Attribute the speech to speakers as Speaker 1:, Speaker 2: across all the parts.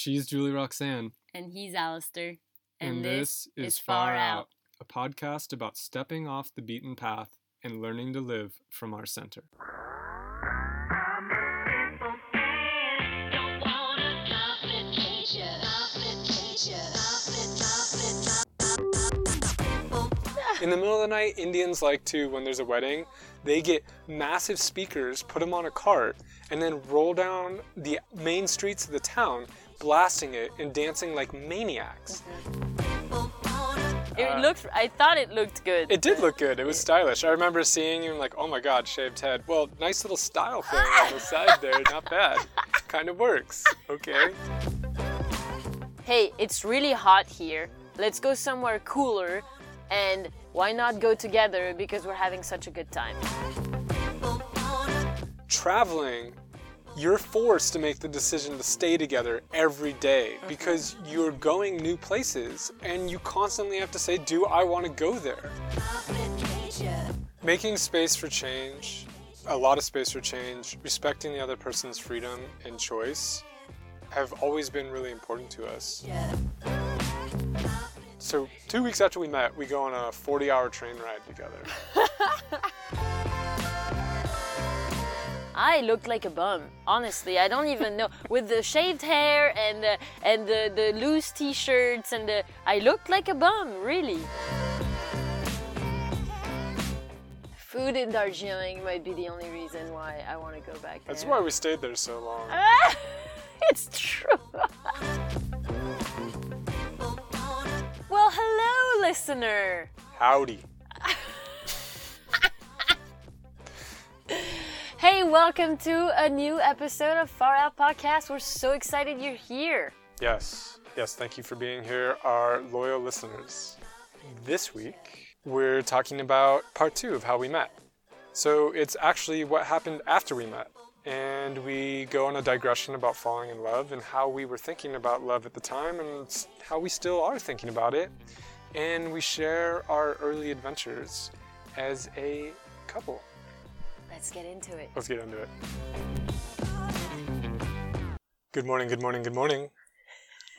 Speaker 1: She's Julie Roxanne.
Speaker 2: And he's Alasdair.
Speaker 1: And, this, is Far Out, a podcast about stepping off the beaten path and learning to live from our center. In the middle of the night, Indians like to, when there's a wedding, they get massive speakers, put them on a cart, and then roll down the main streets of the town, blasting it and dancing like maniacs.
Speaker 2: It
Speaker 1: Uh,
Speaker 2: looked. I thought it looked good.
Speaker 1: It did look good. It was stylish. I remember seeing you and like, oh my god, shaved head. Well, nice little style thing on the side there. Not bad. Kind of works. Okay.
Speaker 2: Hey, it's really hot here. Let's go somewhere cooler, and why not go together because we're having such a good time.
Speaker 1: Traveling, you're forced to make the decision to stay together every day mm-hmm. because you're going new places and you constantly have to say, do I want to go there? Making space for change, a lot of space for change, respecting the other person's freedom and choice have always been really important to us. So, two weeks after we met, we go on a 40 hour train ride together.
Speaker 2: I looked like a bum. Honestly, I don't even know. With the shaved hair and the, and the, the loose t-shirts and the, I looked like a bum, really. Food in Darjeeling might be the only reason why I want to go back there.
Speaker 1: That's why we stayed there so long.
Speaker 2: it's true. well, hello, listener.
Speaker 1: Howdy.
Speaker 2: Hey, welcome to a new episode of Far Out Podcast. We're so excited you're here.
Speaker 1: Yes, yes, thank you for being here, our loyal listeners. This week, we're talking about part two of how we met. So it's actually what happened after we met. And we go on a digression about falling in love and how we were thinking about love at the time and how we still are thinking about it. And we share our early adventures as a couple.
Speaker 2: Let's get into it.
Speaker 1: Let's get into it. Good morning, good morning, good morning.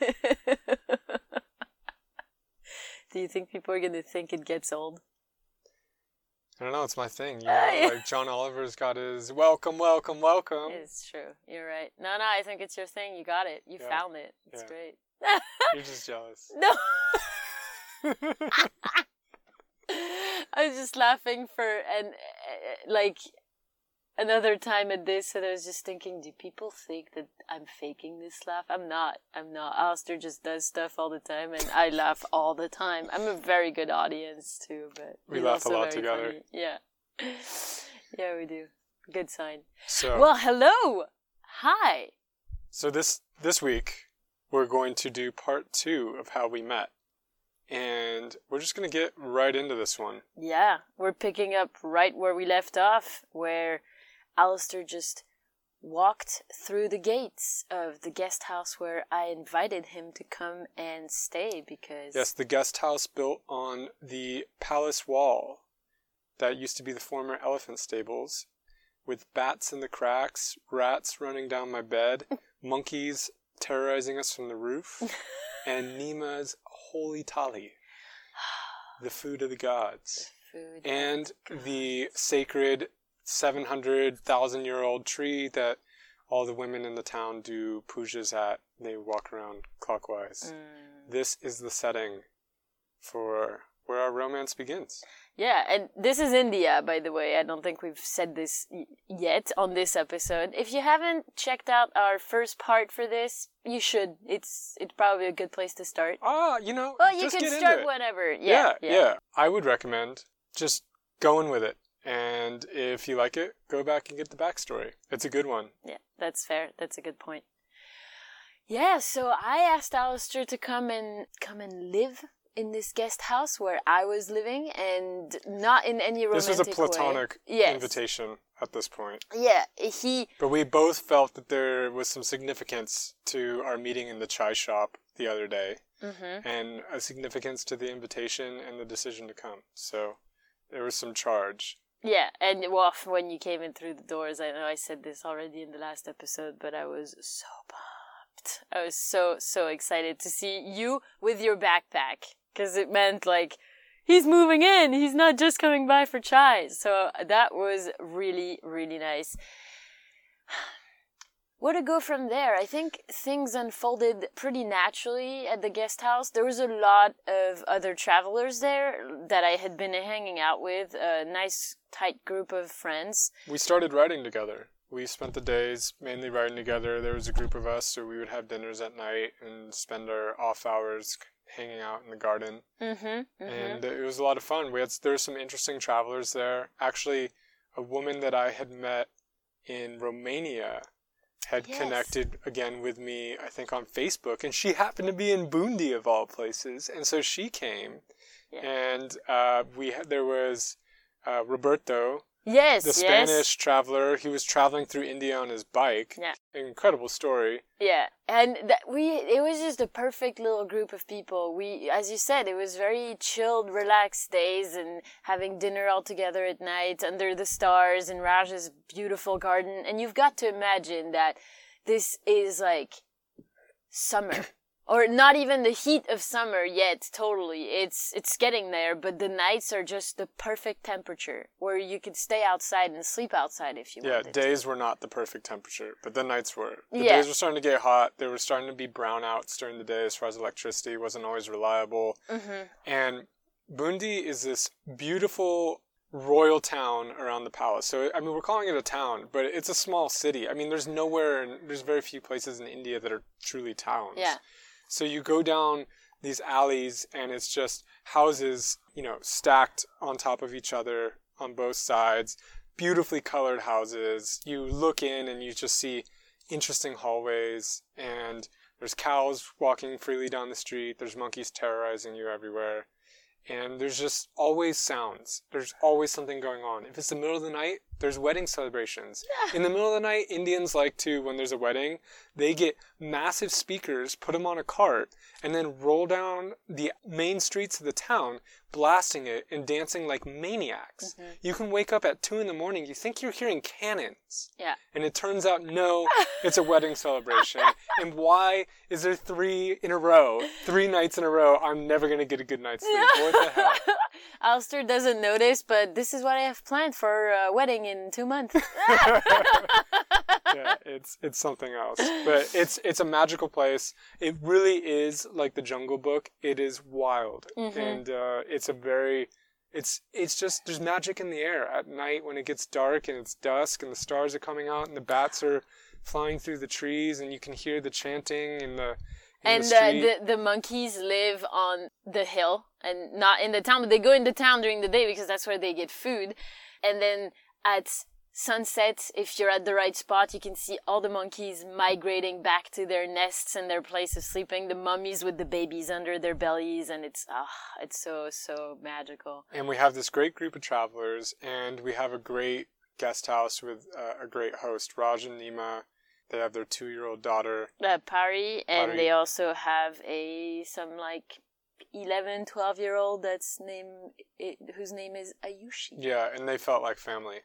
Speaker 2: Do you think people are going to think it gets old?
Speaker 1: I don't know, it's my thing. You know,
Speaker 2: yeah.
Speaker 1: like John Oliver's got his welcome, welcome, welcome.
Speaker 2: It's true. You're right. No, no, I think it's your thing. You got it. You
Speaker 1: Yeah.
Speaker 2: found it. It's
Speaker 1: Yeah.
Speaker 2: great.
Speaker 1: You're just jealous.
Speaker 2: no. I was just laughing for and uh, like another time at this, and I was just thinking, do people think that I'm faking this laugh? I'm not. I'm not. Alasdair just does stuff all the time, and I laugh all the time. I'm a very good audience too, but
Speaker 1: We laugh a lot together.
Speaker 2: funny. Yeah, yeah, we do. Good sign.
Speaker 1: so,
Speaker 2: Well, hello. Hi.
Speaker 1: so this this week we're going to do part two of how we met, and we're just gonna get right into this one.
Speaker 2: Yeah, we're picking up right where we left off, where Alasdair just walked through the gates of the guest house where I invited him to come and stay because
Speaker 1: Yes, the guest house built on the palace wall that used to be the former elephant stables, with bats in the cracks, rats running down my bed, monkeys terrorizing us from the roof, and Nima's holy thali, the food of the gods,
Speaker 2: food
Speaker 1: and the sacred 700,000 year old tree that all the women in the town do pujas at. They walk around clockwise.
Speaker 2: Mm.
Speaker 1: This is the setting for where our romance begins.
Speaker 2: Yeah, and this is India, by the way. I don't think we've said this y- yet on this episode. If you haven't checked out our first part for this, you should. It's it's probably a good place to start.
Speaker 1: Ah, you know,
Speaker 2: Well, you can start whenever.
Speaker 1: Yeah,
Speaker 2: Yeah,
Speaker 1: yeah, I would recommend just going with it. And if you like it, go back and get the backstory. It's a good one.
Speaker 2: Yeah, that's fair. That's a good point. Yeah, so I asked Alasdair to come and come and live in this guest house where I was living, and not in any romantic
Speaker 1: This was a platonic
Speaker 2: Yes.
Speaker 1: invitation at this point.
Speaker 2: Yeah, he.
Speaker 1: But we both felt that there was some significance to our meeting in the chai shop the other day,
Speaker 2: hmm
Speaker 1: and a significance to the invitation and the decision to come. So there was some charge.
Speaker 2: Yeah, and well, when you came in through the doors, I know I said this already in the last episode, but I was so pumped. I was so so excited to see you with your backpack because it meant like he's moving in. He's not just coming by for chai. So uh, that was really really nice. Where to go from there? I think things unfolded pretty naturally at the guest house. There was a lot of other travelers there that I had been hanging out with, a nice tight group of friends.
Speaker 1: We started writing together. We spent the days mainly writing together. There was a group of us, so we would have dinners at night and spend our off hours hanging out in the garden.
Speaker 2: Mm-hmm, mm-hmm.
Speaker 1: And it was a lot of fun. We had there were some interesting travelers there. Actually, a woman that I had met in Romania had
Speaker 2: Yes.
Speaker 1: connected again with me, I think, on Facebook, and she happened to be in Bundi of all places, and so she came,
Speaker 2: Yeah.
Speaker 1: and uh, we had, there was uh, Roberto,
Speaker 2: Yes,
Speaker 1: the
Speaker 2: yes.
Speaker 1: Spanish traveler. He was traveling through India on his bike.
Speaker 2: Yeah.
Speaker 1: incredible story.
Speaker 2: Yeah, and that we it was just a perfect little group of people. We, as you said, it was very chilled, relaxed days, and having dinner all together at night under the stars in Raj's beautiful garden. And you've got to imagine that this is like summer. Or not even the heat of summer yet, totally. It's it's getting there, but the nights are just the perfect temperature where you could stay outside and sleep outside if you want.
Speaker 1: Yeah,
Speaker 2: wanted.
Speaker 1: days were not the perfect temperature, but the nights were. The
Speaker 2: Yeah.
Speaker 1: days were starting to get hot. There were starting to be brownouts during the day as far as electricity wasn't always reliable.
Speaker 2: hmm
Speaker 1: And Bundi is this beautiful royal town around the palace. So I mean, we're calling it a town, but it's a small city. I mean, there's nowhere, and there's very few places in India that are truly towns.
Speaker 2: Yeah.
Speaker 1: So you go down these alleys, and it's just houses, you know, stacked on top of each other on both sides. Beautifully colored houses. You look in, and you just see interesting hallways, and there's cows walking freely down the street. There's monkeys terrorizing you everywhere. And there's just always sounds. There's always something going on. If it's the middle of the night, there's wedding celebrations. Yeah. In the middle of the night, Indians like to, when there's a wedding, they get massive speakers, put them on a cart, and then roll down the main streets of the town, blasting it and dancing like maniacs. Mm-hmm. You can wake up at 2 in the morning, you think you're hearing cannons.
Speaker 2: Yeah.
Speaker 1: And it turns out, no, it's a wedding celebration. and why is there three in a row, three nights in a row? I'm never going to get a good night's sleep. What the hell?
Speaker 2: Alasdair doesn't notice, but this is what I have planned for a wedding in two months.
Speaker 1: yeah, it's it's something else. But it's it's a magical place. It really is like the Jungle Book. It is wild, and uh, it's a very it's it's just there's magic in the air at night when it gets dark and it's dusk and the stars are coming out and the bats are flying through the trees and you can hear the chanting in the in
Speaker 2: and
Speaker 1: the
Speaker 2: uh, the the monkeys live on the hill and not in the town, but they go into town during the day because that's where they get food. And then at sunset, if you're at the right spot, you can see all the monkeys migrating back to their nests and their place of sleeping. The mummies with the babies under their bellies, and it's ah, it's so so magical.
Speaker 1: and we have this great group of travelers, and we have a great guest house with uh, a great host, Raj and Nima. They have their two-year-old daughter.
Speaker 2: uh, Pari, and
Speaker 1: Pari.
Speaker 2: they also have a some like 11, 12 year old that's name i whose name is Ayushi.
Speaker 1: Yeah, and they felt like family.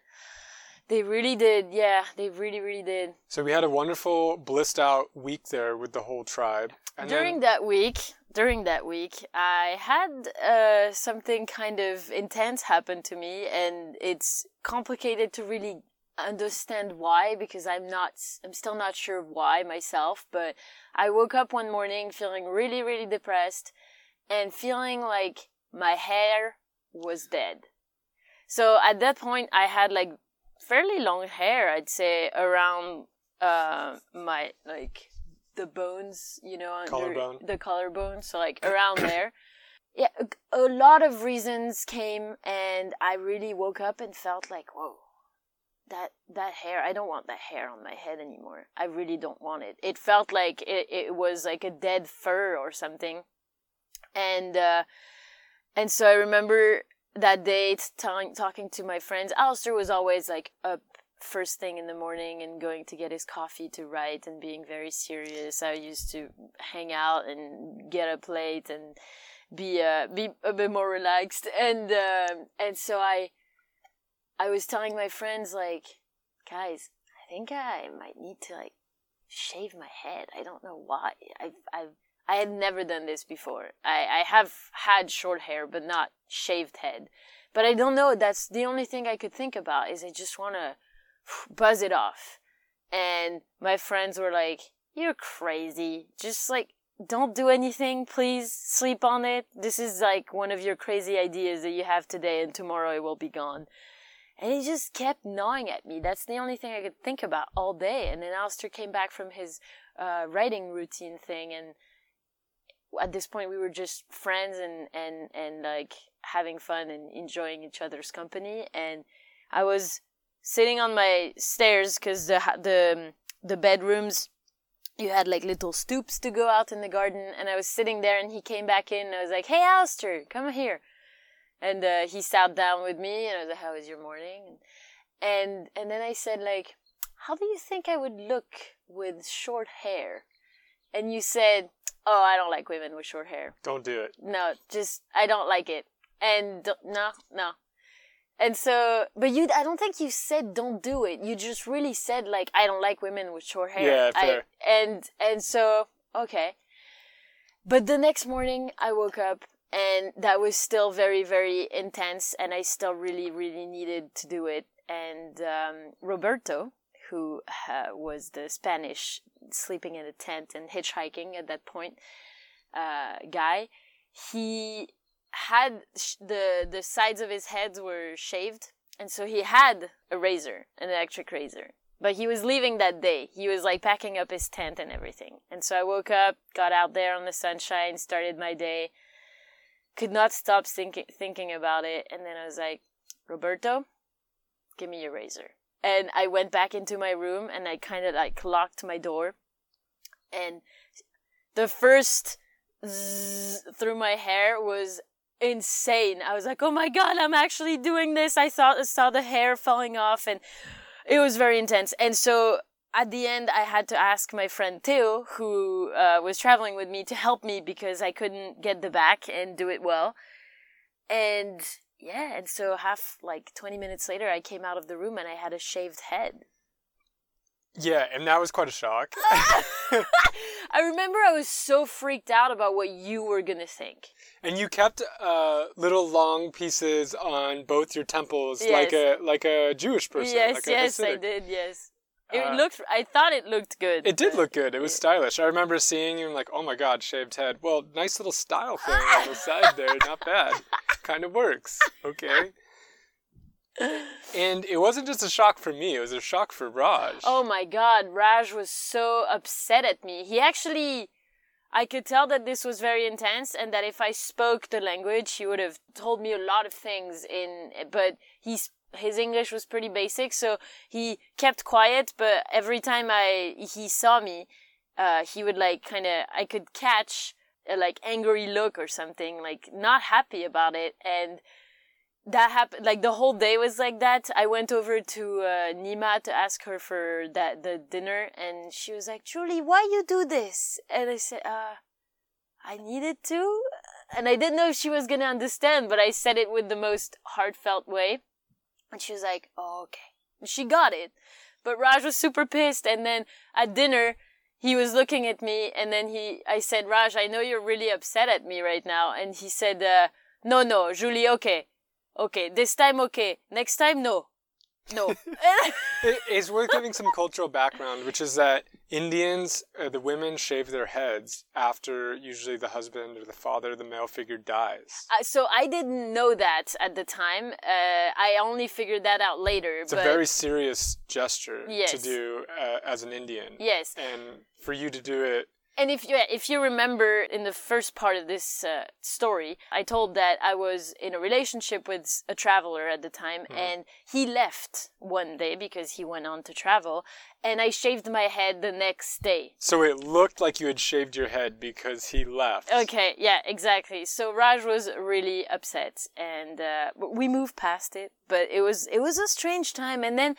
Speaker 2: They really did, yeah, they really really did.
Speaker 1: So we had a wonderful, blissed out week there with the whole tribe. And
Speaker 2: during
Speaker 1: then,
Speaker 2: that week, during that week, I had uh, something kind of intense happen to me, and it's complicated to really understand why because I'm not, I'm still not sure why myself. But I woke up one morning feeling really, really depressed, and feeling like my hair was dead. So at that point, I had like fairly long hair. I'd say around uh, my like the bones, you know,
Speaker 1: Collarbone.
Speaker 2: the collarbone. So like around there. Yeah, a, a lot of reasons came, and I really woke up and felt like, whoa, that that hair. I don't want that hair on my head anymore. I really don't want it. It felt like it, it was like a dead fur or something, and uh, and so I remember that day t- talking to my friends. Alasdair was always like up first thing in the morning and going to get his coffee to write and being very serious. I used to hang out and get a plate and be uh, be a bit more relaxed. And um and so I I was telling my friends like, guys, I think I might need to like shave my head. I don't know why. I've I I had never done this before. I I have had short hair, but not shaved head. But I don't know. That's the only thing I could think about. Is I just want to buzz it off. And my friends were like, "You're crazy. Just like." Don't do anything, please. Sleep on it. This is like one of your crazy ideas that you have today, and tomorrow it will be gone. And he just kept gnawing at me. That's the only thing I could think about all day. And then Alasdair came back from his uh, writing routine thing, and at this point we were just friends and and and like having fun and enjoying each other's company. And I was sitting on my stairs because the the the bedrooms you had like little stoops to go out in the garden, and I was sitting there, and he came back in, and I was like, "Hey, Alasdair, come here." and uh, he sat down with me and I was like, "How was your morning?" And and then I said like, "How do you think I would look with short hair?" And you said, "Oh, I don't like women with short hair.
Speaker 1: Don't do it."
Speaker 2: No, just I don't like it." And no, no. And so, but you, I don't think you said don't do it. You just really said like I don't like women with short hair.
Speaker 1: Yeah, fair.
Speaker 2: I, and and so okay. But the next morning I woke up and that was still very very intense and i still really really needed to do it and um, roberto who uh, was the spanish sleeping in a tent and hitchhiking at that point uh, guy he had sh- the the sides of his head were shaved and so he had a razor an electric razor. But he was leaving that day. He was like packing up his tent and everything. And so i woke up got out there on the sunshine started my day. Could not stop thinking thinking about it. And then I was like, Roberto, give me your razor. And I went back into my room and I kind of like locked my door. And the first zzz through my hair was insane. I was like, "Oh my god, I'm actually doing this." I saw saw the hair falling off and it was very intense. And so at the end, I had to ask my friend Theo, who uh, was traveling with me, to help me because I couldn't get the back and do it well. And yeah, and so half like 20 minutes later, I came out of the room and I had a shaved head.
Speaker 1: Yeah, and that was quite a shock.
Speaker 2: I remember I was so freaked out about what you were gonna think.
Speaker 1: And you kept uh, little long pieces on both your temples,
Speaker 2: Yes.
Speaker 1: like a like a Jewish person.
Speaker 2: yes,
Speaker 1: like a
Speaker 2: yes, I did. Yes, it
Speaker 1: Uh,
Speaker 2: looked. I thought it looked good.
Speaker 1: It did look good. It was stylish. I remember seeing you and like, oh my god, shaved head. Well, nice little style thing on the side there. Not bad. Kind of works. Okay. And it wasn't just a shock for me. It was a shock for Raj.
Speaker 2: Oh my god, Raj was so upset at me. He actually I could tell that this was very intense and that if I spoke the language, he would have told me a lot of things in but he's his English was pretty basic, so he kept quiet, but every time I he saw me, uh he would like kind of I could catch a like angry look or something, like not happy about it and that happened like the whole day was like that. I went over to uh, nima to ask her for that the dinner and she was like julie why you do this? And i said uh i needed to. And i didn't know if she was gonna understand but i said it with the most heartfelt way and she was like oh okay. And she got it. But raj was super pissed. And then at dinner he was looking at me. And then he i said raj i know you're really upset at me right now. And he said uh, no no julie okay. Okay this time okay. Next time no no
Speaker 1: It- it's worth giving some cultural background, which is that Indians, uh, the women shave their heads after usually the husband or the father, the male figure, dies.
Speaker 2: Uh, so i didn't know that at the time uh, i only figured that out later
Speaker 1: It's a very serious gesture to do uh, as an Indian.
Speaker 2: yes
Speaker 1: And for you to do it,
Speaker 2: And if you if you remember in the first part of this uh, story, I told that I was in a relationship with a traveler at the time, and he left one day because he went on to travel, and I shaved my head the next day.
Speaker 1: so it looked like you had shaved your head because he left.
Speaker 2: Okay, yeah, exactly. So Raj was really upset, and uh, we moved past it, but it was it was a strange time. And then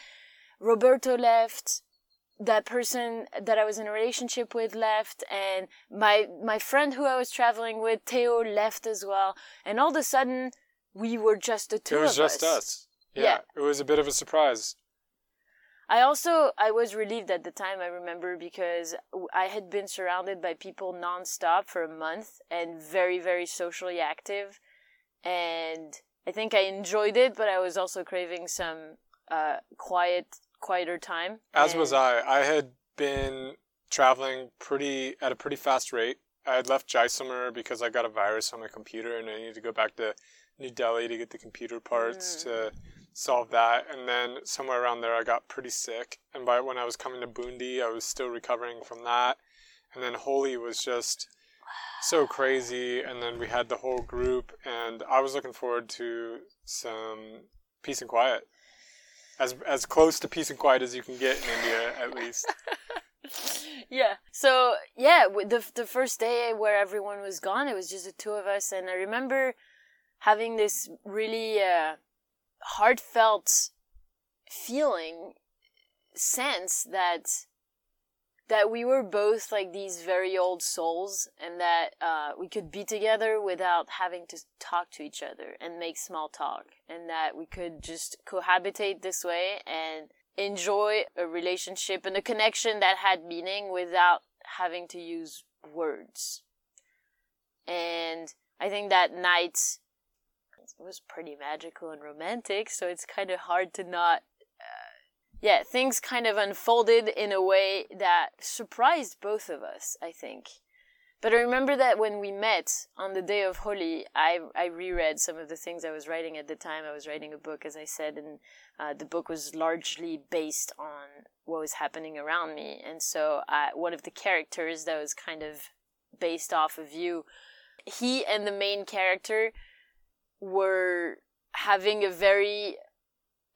Speaker 2: Roberto left. That person that I was in a relationship with left, and my my friend who I was traveling with, Theo, left as well. And all of a sudden, we were just the two
Speaker 1: It was just
Speaker 2: us.
Speaker 1: us. Yeah,
Speaker 2: Yeah.
Speaker 1: It was a bit of a surprise.
Speaker 2: I also I was relieved at the time. I remember because I had been surrounded by people nonstop for a month and very very socially active, and I think I enjoyed it. But I was also craving some uh, quiet quieter time.
Speaker 1: As
Speaker 2: and-
Speaker 1: was I. I had been traveling pretty at a pretty fast rate. I had left Jaisalmer because I got a virus on my computer and I needed to go back to New Delhi to get the computer parts
Speaker 2: Mm.
Speaker 1: to solve that. And then somewhere around there, I got pretty sick. And by when I was coming to Bundi, I was still recovering from that. And then Holi was just so crazy. And then we had the whole group, and I was looking forward to some peace and quiet. As, as close to peace and quiet as you can get in India, at least.
Speaker 2: yeah. So yeah, the the first day where everyone was gone, it was just the two of us, and I remember having this really uh, heartfelt feeling, sense that that we were both like these very old souls, and that uh, we could be together without having to talk to each other and make small talk, and that we could just cohabitate this way and enjoy a relationship and a connection that had meaning without having to use words. And I think that night was pretty magical and romantic, so it's kind of hard to not. Yeah, things kind of unfolded in a way that surprised both of us, I think. But I remember that when we met on the day of Holi, I, I reread some of the things I was writing at the time. I was writing a book, as I said, and uh, the book was largely based on what was happening around me. And so uh, one of the characters that was kind of based off of you, he and the main character were having a very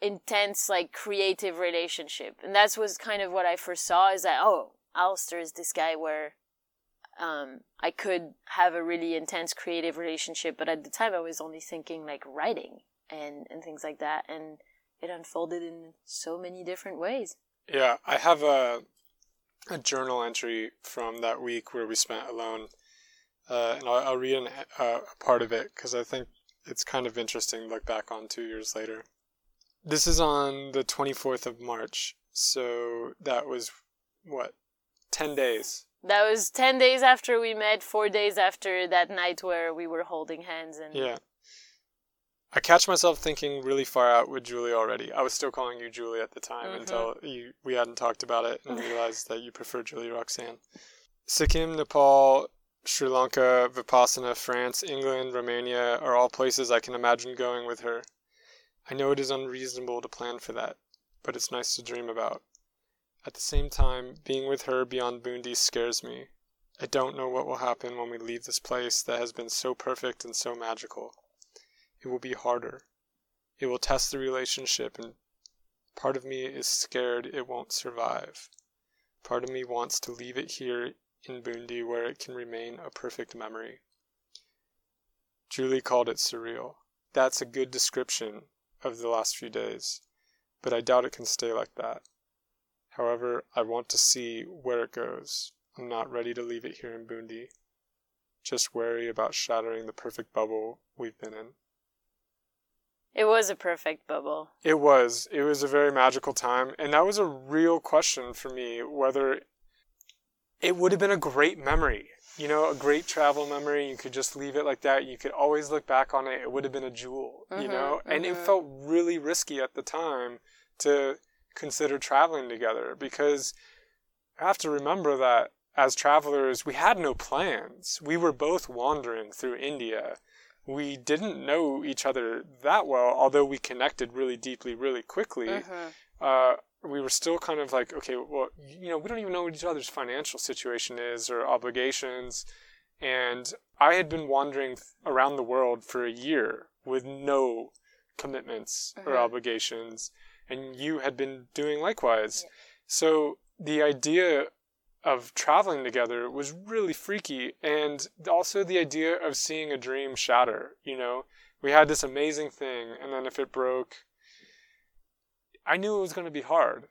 Speaker 2: intense, like, creative relationship. And that was kind of what I first saw is that, oh, Alasdair is this guy where um, I could have a really intense creative relationship, but at the time I was only thinking like writing and, and things like that. And it unfolded in so many different ways.
Speaker 1: Yeah, I have a a journal entry from that week where we spent alone, uh, and I'll, I'll read an, uh, a part of it because I think it's kind of interesting to look back on two years later. This is on the 24th of March, so that was what, 10 days.
Speaker 2: That was 10 days after we met, four days after that night where we were holding hands. And
Speaker 1: Yeah. I catch myself thinking really far out with Julie already. I was still calling you Julie at the time
Speaker 2: Mhm.
Speaker 1: until you we hadn't talked about it and realized that you prefer Julie Roxanne. Sikkim, Nepal, Sri Lanka, Vipassana, France, England, Romania are all places I can imagine going with her. I know it is unreasonable to plan for that, but it's nice to dream about. At the same time, being with her beyond Bundi scares me. I don't know what will happen when we leave this place that has been so perfect and so magical. It will be harder. It will test the relationship, and part of me is scared it won't survive. Part of me wants to leave it here in Bundi where it can remain a perfect memory. Julie called it surreal. That's a good description of the last few days, but I doubt it can stay like that. However, I want to see where it goes. I'm not ready to leave it here in Bundi. Just wary about shattering the perfect bubble we've been in.
Speaker 2: it was a perfect bubble.
Speaker 1: It was. It was a very magical time. And that was a real question for me whether it would have been a great memory. You know, a great travel memory. You could just leave it like that. You could always look back on it. It would have been a jewel, you
Speaker 2: Mhm,
Speaker 1: know? And it
Speaker 2: mhm.
Speaker 1: felt really risky at the time to consider traveling together because I have to remember that as travelers, we had no plans. We were both wandering through India. We didn't know each other that well, although we connected really deeply, really quickly.
Speaker 2: Mhm.
Speaker 1: Uh, we were still kind of like, okay, well, you know, we don't even know what each other's financial situation is or obligations. And I had been wandering around the world for a year with no commitments or
Speaker 2: Mhm.
Speaker 1: obligations, and you had been doing likewise. So the idea of traveling together was really freaky, and also the idea of seeing a dream shatter. You know, we had this amazing thing, and then if it broke, I knew it was going to be hard.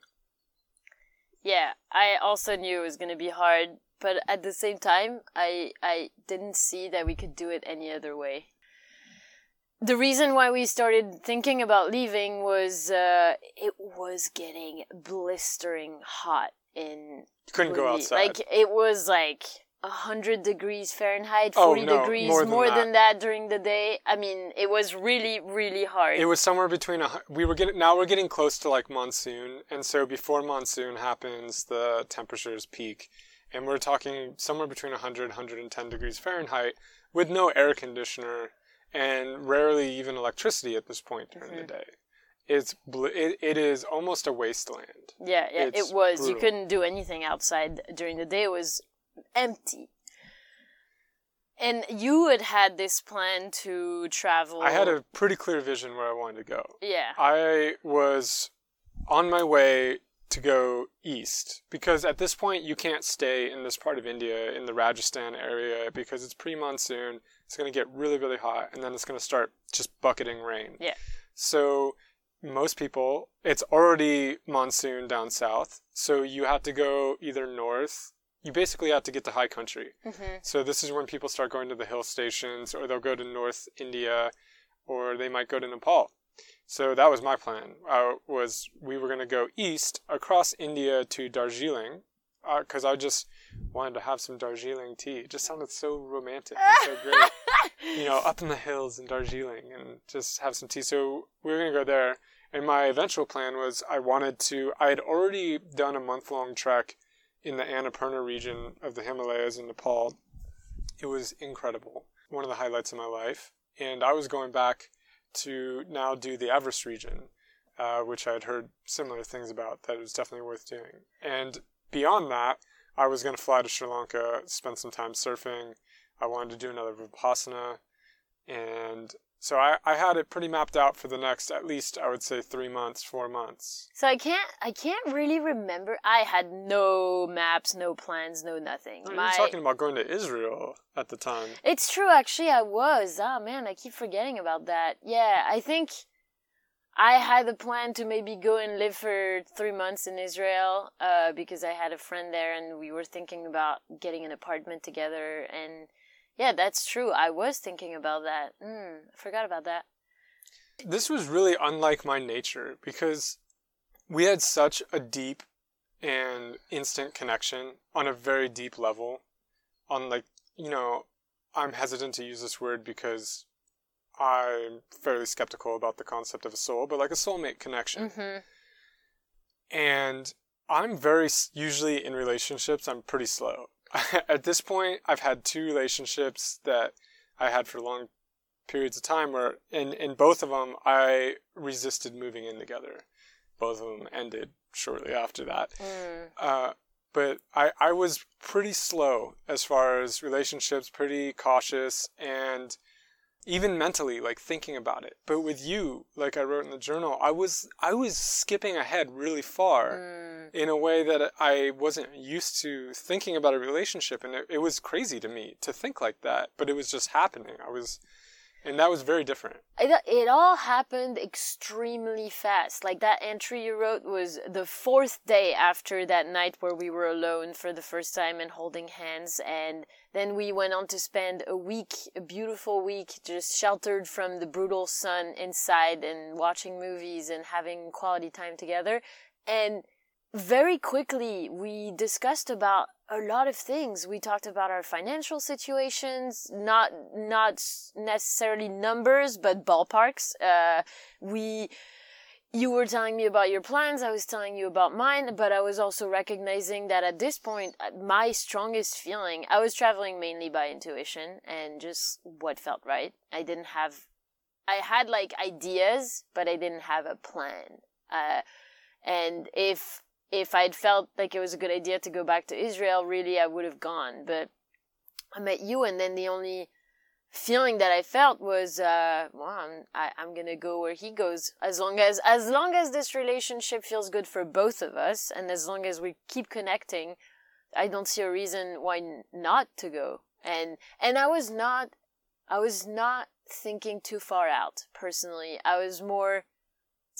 Speaker 2: Yeah, I also knew it was going to be hard, but at the same time, I I didn't see that we could do it any other way. the reason why we started thinking about leaving was uh, it was getting blistering hot in
Speaker 1: You couldn't go outside.
Speaker 2: Like it was like hundred degrees Fahrenheit,
Speaker 1: Oh,
Speaker 2: forty
Speaker 1: no,
Speaker 2: degrees
Speaker 1: more
Speaker 2: more,
Speaker 1: than
Speaker 2: than,
Speaker 1: that.
Speaker 2: that. during the day. I mean, it was really, really hard.
Speaker 1: It was somewhere between a, we were getting now we're getting close to like monsoon, and so before monsoon happens, the temperatures peak, and we're talking somewhere between 100 110 degrees Fahrenheit with no air conditioner and rarely even electricity at this point during
Speaker 2: Mm-hmm.
Speaker 1: the day. It's bl- it, it is almost a wasteland.
Speaker 2: yeah, yeah, it was. You couldn't do anything outside during the day. It was empty. And you had had this plan to travel.
Speaker 1: I had a pretty clear vision where I wanted to go.
Speaker 2: yeah.
Speaker 1: I was on my way to go east because at this point you can't stay in this part of India in the Rajasthan area because it's pre-monsoon. It's going to get really really hot and then it's going to start just bucketing rain.
Speaker 2: Yeah.
Speaker 1: So most people it's already monsoon down south, so you have to go either north. You basically have to get to high country.
Speaker 2: hmm
Speaker 1: So this is when people start going to the hill stations, or they'll go to North India, or they might go to Nepal. So that was my plan. Uh, was we were going to go east across India to Darjeeling, because I just wanted to have some Darjeeling tea. It just sounded so romantic and so great. you know, up in the hills in Darjeeling and just have some tea. So we were going to go there. And my eventual plan was I wanted to, I had already done a month long trek in the Annapurna region of the Himalayas in Nepal. It was incredible. One of the highlights of my life. And I was going back to now do the Everest region, uh, which I had heard similar things about that it was definitely worth doing. And beyond that, I was going to fly to Sri Lanka, spend some time surfing. I wanted to do another Vipassana. And so I, I had it pretty mapped out for the next, at least, I would say, three months, four months.
Speaker 2: So I can't I can't really remember. I had no maps, no plans, no nothing.
Speaker 1: You
Speaker 2: My
Speaker 1: were talking about going to Israel at the time.
Speaker 2: It's true actually I was. Oh man, I keep forgetting about that. Yeah, I think I had a plan to maybe go and live for 3 months in Israel uh because I had a friend there and we were thinking about getting an apartment together and yeah, that's true. I was thinking about that. Mm, I forgot about that.
Speaker 1: This was really unlike my nature because we had such a deep and instant connection on a very deep level. On like, you know, I'm hesitant to use this word because I'm fairly skeptical about the concept of a soul, but like a soulmate connection.
Speaker 2: Mhm.
Speaker 1: And I'm very usually in relationships, I'm pretty slow. At this point, I've had two relationships that I had for long periods of time where in, in both of them, I resisted moving in together. Both of them ended shortly after that.
Speaker 2: Mm.
Speaker 1: Uh, but I, I was pretty slow as far as relationships, pretty cautious and even mentally like thinking about it. But with you, like I wrote in the journal, I was I was skipping ahead really far
Speaker 2: Mm.
Speaker 1: In a way that I wasn't used to thinking about a relationship and it, it was crazy to me to think like that, but it was just happening. I was and that was very different.
Speaker 2: it, it all happened extremely fast. Like that entry you wrote was the fourth day after that night where we were alone for the first time and holding hands. And then we went on to spend a week, a beautiful week, just sheltered from the brutal sun inside and watching movies and having quality time together. And very quickly we discussed about a lot of things. We talked about our financial situations not not necessarily numbers but ballparks. Uh, we you were telling me about your plans i was telling you about mine but i was also recognizing that at this point uh, my strongest feeling i was traveling mainly by intuition and just what felt right. I didn't have i had like ideas but i didn't have a plan. Uh, and if if I'd felt like it was a good idea to go back to Israel, really I would have gone. But I met you, and then the only feeling that I felt was, uh, well, I'm, I, I'm gonna go where he goes. As long as as long as this relationship feels good for both of us, and as long as we keep connecting, I don't see a reason why n- not to go. And and I was not, I was not thinking too far out personally. I was more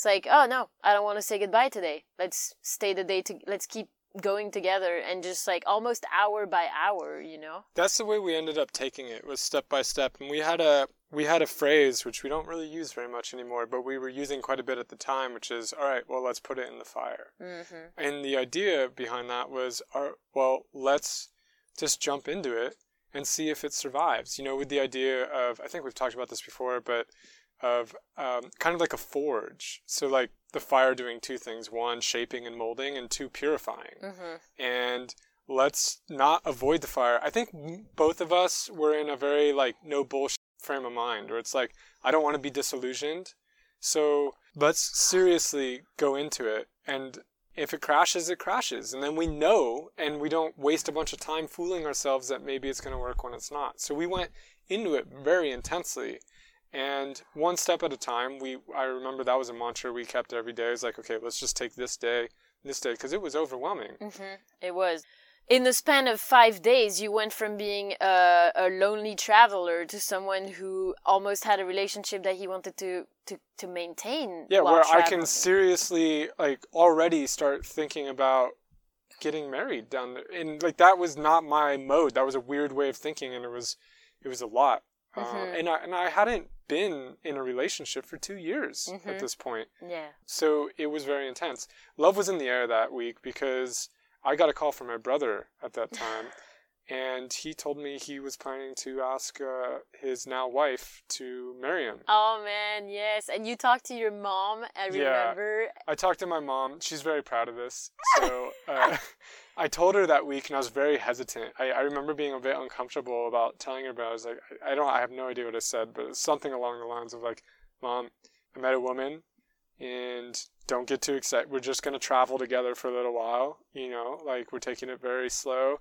Speaker 2: it's like, oh no, I don't want to say goodbye today. Let's stay the day to, let's keep going together and just like almost hour by hour, you know.
Speaker 1: That's the way we ended up taking it was step by step, and we had a we had a phrase which we don't really use very much anymore, but we were using quite a bit at the time, which is all right. Well, let's put it in the fire.
Speaker 2: Mm-hmm.
Speaker 1: And the idea behind that was, our, well, let's just jump into it and see if it survives. You know, with the idea of I think we've talked about this before, but of um, kind of like a forge. So like the fire doing two things: one, shaping and molding, and two, purifying.
Speaker 2: Mm-hmm.
Speaker 1: And let's not avoid the fire. I think both of us were in a very like no bullshit frame of mind, where it's like I don't want to be disillusioned, so let's seriously go into it. And if it crashes, it crashes, and then we know, and we don't waste a bunch of time fooling ourselves that maybe it's going to work when it's not. So we went into it very intensely and one step at a time we i remember that was a mantra we kept every day it's like okay let's just take this day this day because it was overwhelming
Speaker 2: Mm-hmm. It was. In the span of five days, you went from being a, a lonely traveler to someone who almost had a relationship that he wanted to to, to maintain.
Speaker 1: yeah where i can seriously like already start thinking about getting married down there and like that was not my mode that was a weird way of thinking and it was it was a lot uh,
Speaker 2: Mhm.
Speaker 1: and i and i hadn't been in a relationship for two years
Speaker 2: Mhm.
Speaker 1: at this point
Speaker 2: Yeah.
Speaker 1: So it was very intense. Love was in the air that week because I got a call from my brother at that time, and he told me he was planning to ask uh, his now wife to marry him.
Speaker 2: Oh man, yes. And you talked to your mom. I
Speaker 1: Yeah.
Speaker 2: remember.
Speaker 1: I talked to my mom. She's very proud of this. So uh, I told her that week, and I was very hesitant. I, I remember being a bit uncomfortable about telling her, but I was like, I, I don't, I have no idea what I said, but something along the lines of like, Mom, I met a woman, and don't get too excited. We're just gonna travel together for a little while. You know, like we're taking it very slow.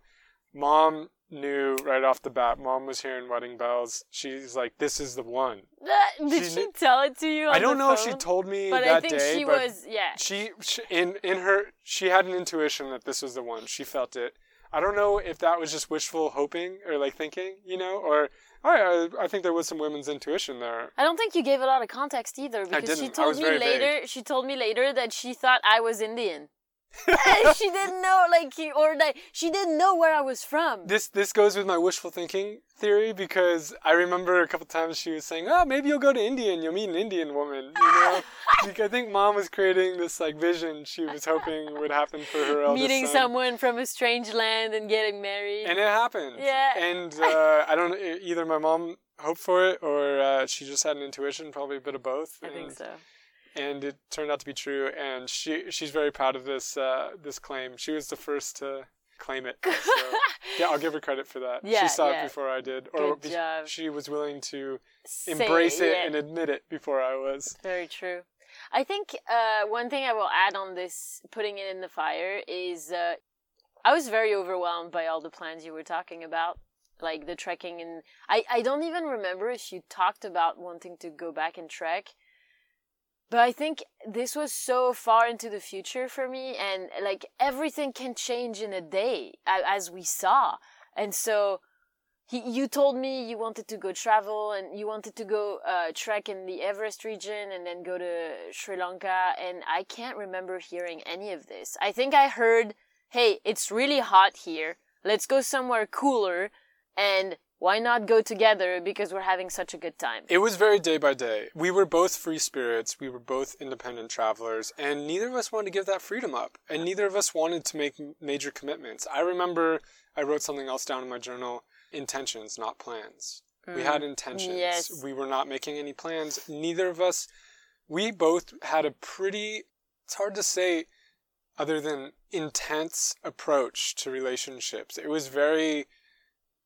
Speaker 1: Mom knew right off the bat. Mom was hearing wedding bells. She's like, "This is the one."
Speaker 2: Did
Speaker 1: She
Speaker 2: she,
Speaker 1: kn-
Speaker 2: tell it to you?
Speaker 1: I don't know if she told me
Speaker 2: But
Speaker 1: that
Speaker 2: I think
Speaker 1: day,
Speaker 2: she
Speaker 1: but
Speaker 2: was. Yeah.
Speaker 1: she, she in in her she had an intuition that this was the one. She felt it. I don't know if that was just wishful hoping or like thinking, you know, or I I think there was some women's intuition there.
Speaker 2: I don't think you gave a lot of context either because she told me later. She told me later that she thought I was Indian. she didn't know, like, he- or that she didn't know where I was from.
Speaker 1: This this goes with my wishful thinking theory because I remember a couple times she was saying, "Oh, maybe you'll go to India and you'll meet an Indian woman." You know, like, I think mom was creating this like vision she was hoping would happen for her
Speaker 2: Meeting
Speaker 1: son.
Speaker 2: someone from a strange land and getting married.
Speaker 1: and it happened.
Speaker 2: Yeah.
Speaker 1: And uh, I don't either. My mom hoped for it, or uh, she just had an intuition, probably a bit of both.
Speaker 2: I
Speaker 1: and,
Speaker 2: think so.
Speaker 1: And it turned out to be true. And she she's very proud of this uh, this claim. She was the first to claim it. So, yeah, I'll give her credit for that.
Speaker 2: Yeah,
Speaker 1: she saw
Speaker 2: yeah.
Speaker 1: it before I did, or
Speaker 2: Good job.
Speaker 1: she was willing to
Speaker 2: Say
Speaker 1: embrace it
Speaker 2: yeah.
Speaker 1: and admit it before I was.
Speaker 2: Very true. I think uh, one thing I will add on this putting it in the fire is uh, I was very overwhelmed by all the plans you were talking about, like the trekking, and I, I don't even remember if you talked about wanting to go back and trek. But I think this was so far into the future for me, and like everything can change in a day, as we saw. And so he, you told me you wanted to go travel and you wanted to go uh, trek in the Everest region and then go to Sri Lanka. And I can't remember hearing any of this. I think I heard, hey, it's really hot here. Let's go somewhere cooler. And why not go together because we're having such a good time?
Speaker 1: It was very day by day. We were both free spirits. We were both independent travelers, and neither of us wanted to give that freedom up. And neither of us wanted to make major commitments. I remember I wrote something else down in my journal intentions, not plans. We had mm. intentions.
Speaker 2: yes.
Speaker 1: We were not making any plans. Neither of us, we both had a pretty, it's hard to say, other than intense approach to relationships. It was very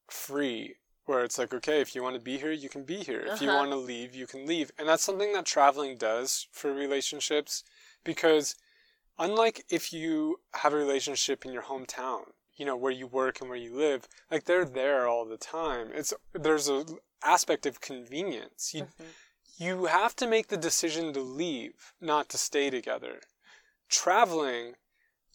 Speaker 1: free where it's like okay if you want to be here you can be here. If you
Speaker 2: Uh-huh.
Speaker 1: want to leave you can leave. And that's something that traveling does for relationships because unlike if you have a relationship in your hometown you know where you work and where you live like they're there all the time. It's there's a aspect of convenience. You you have to make the decision to leave not to stay together. Traveling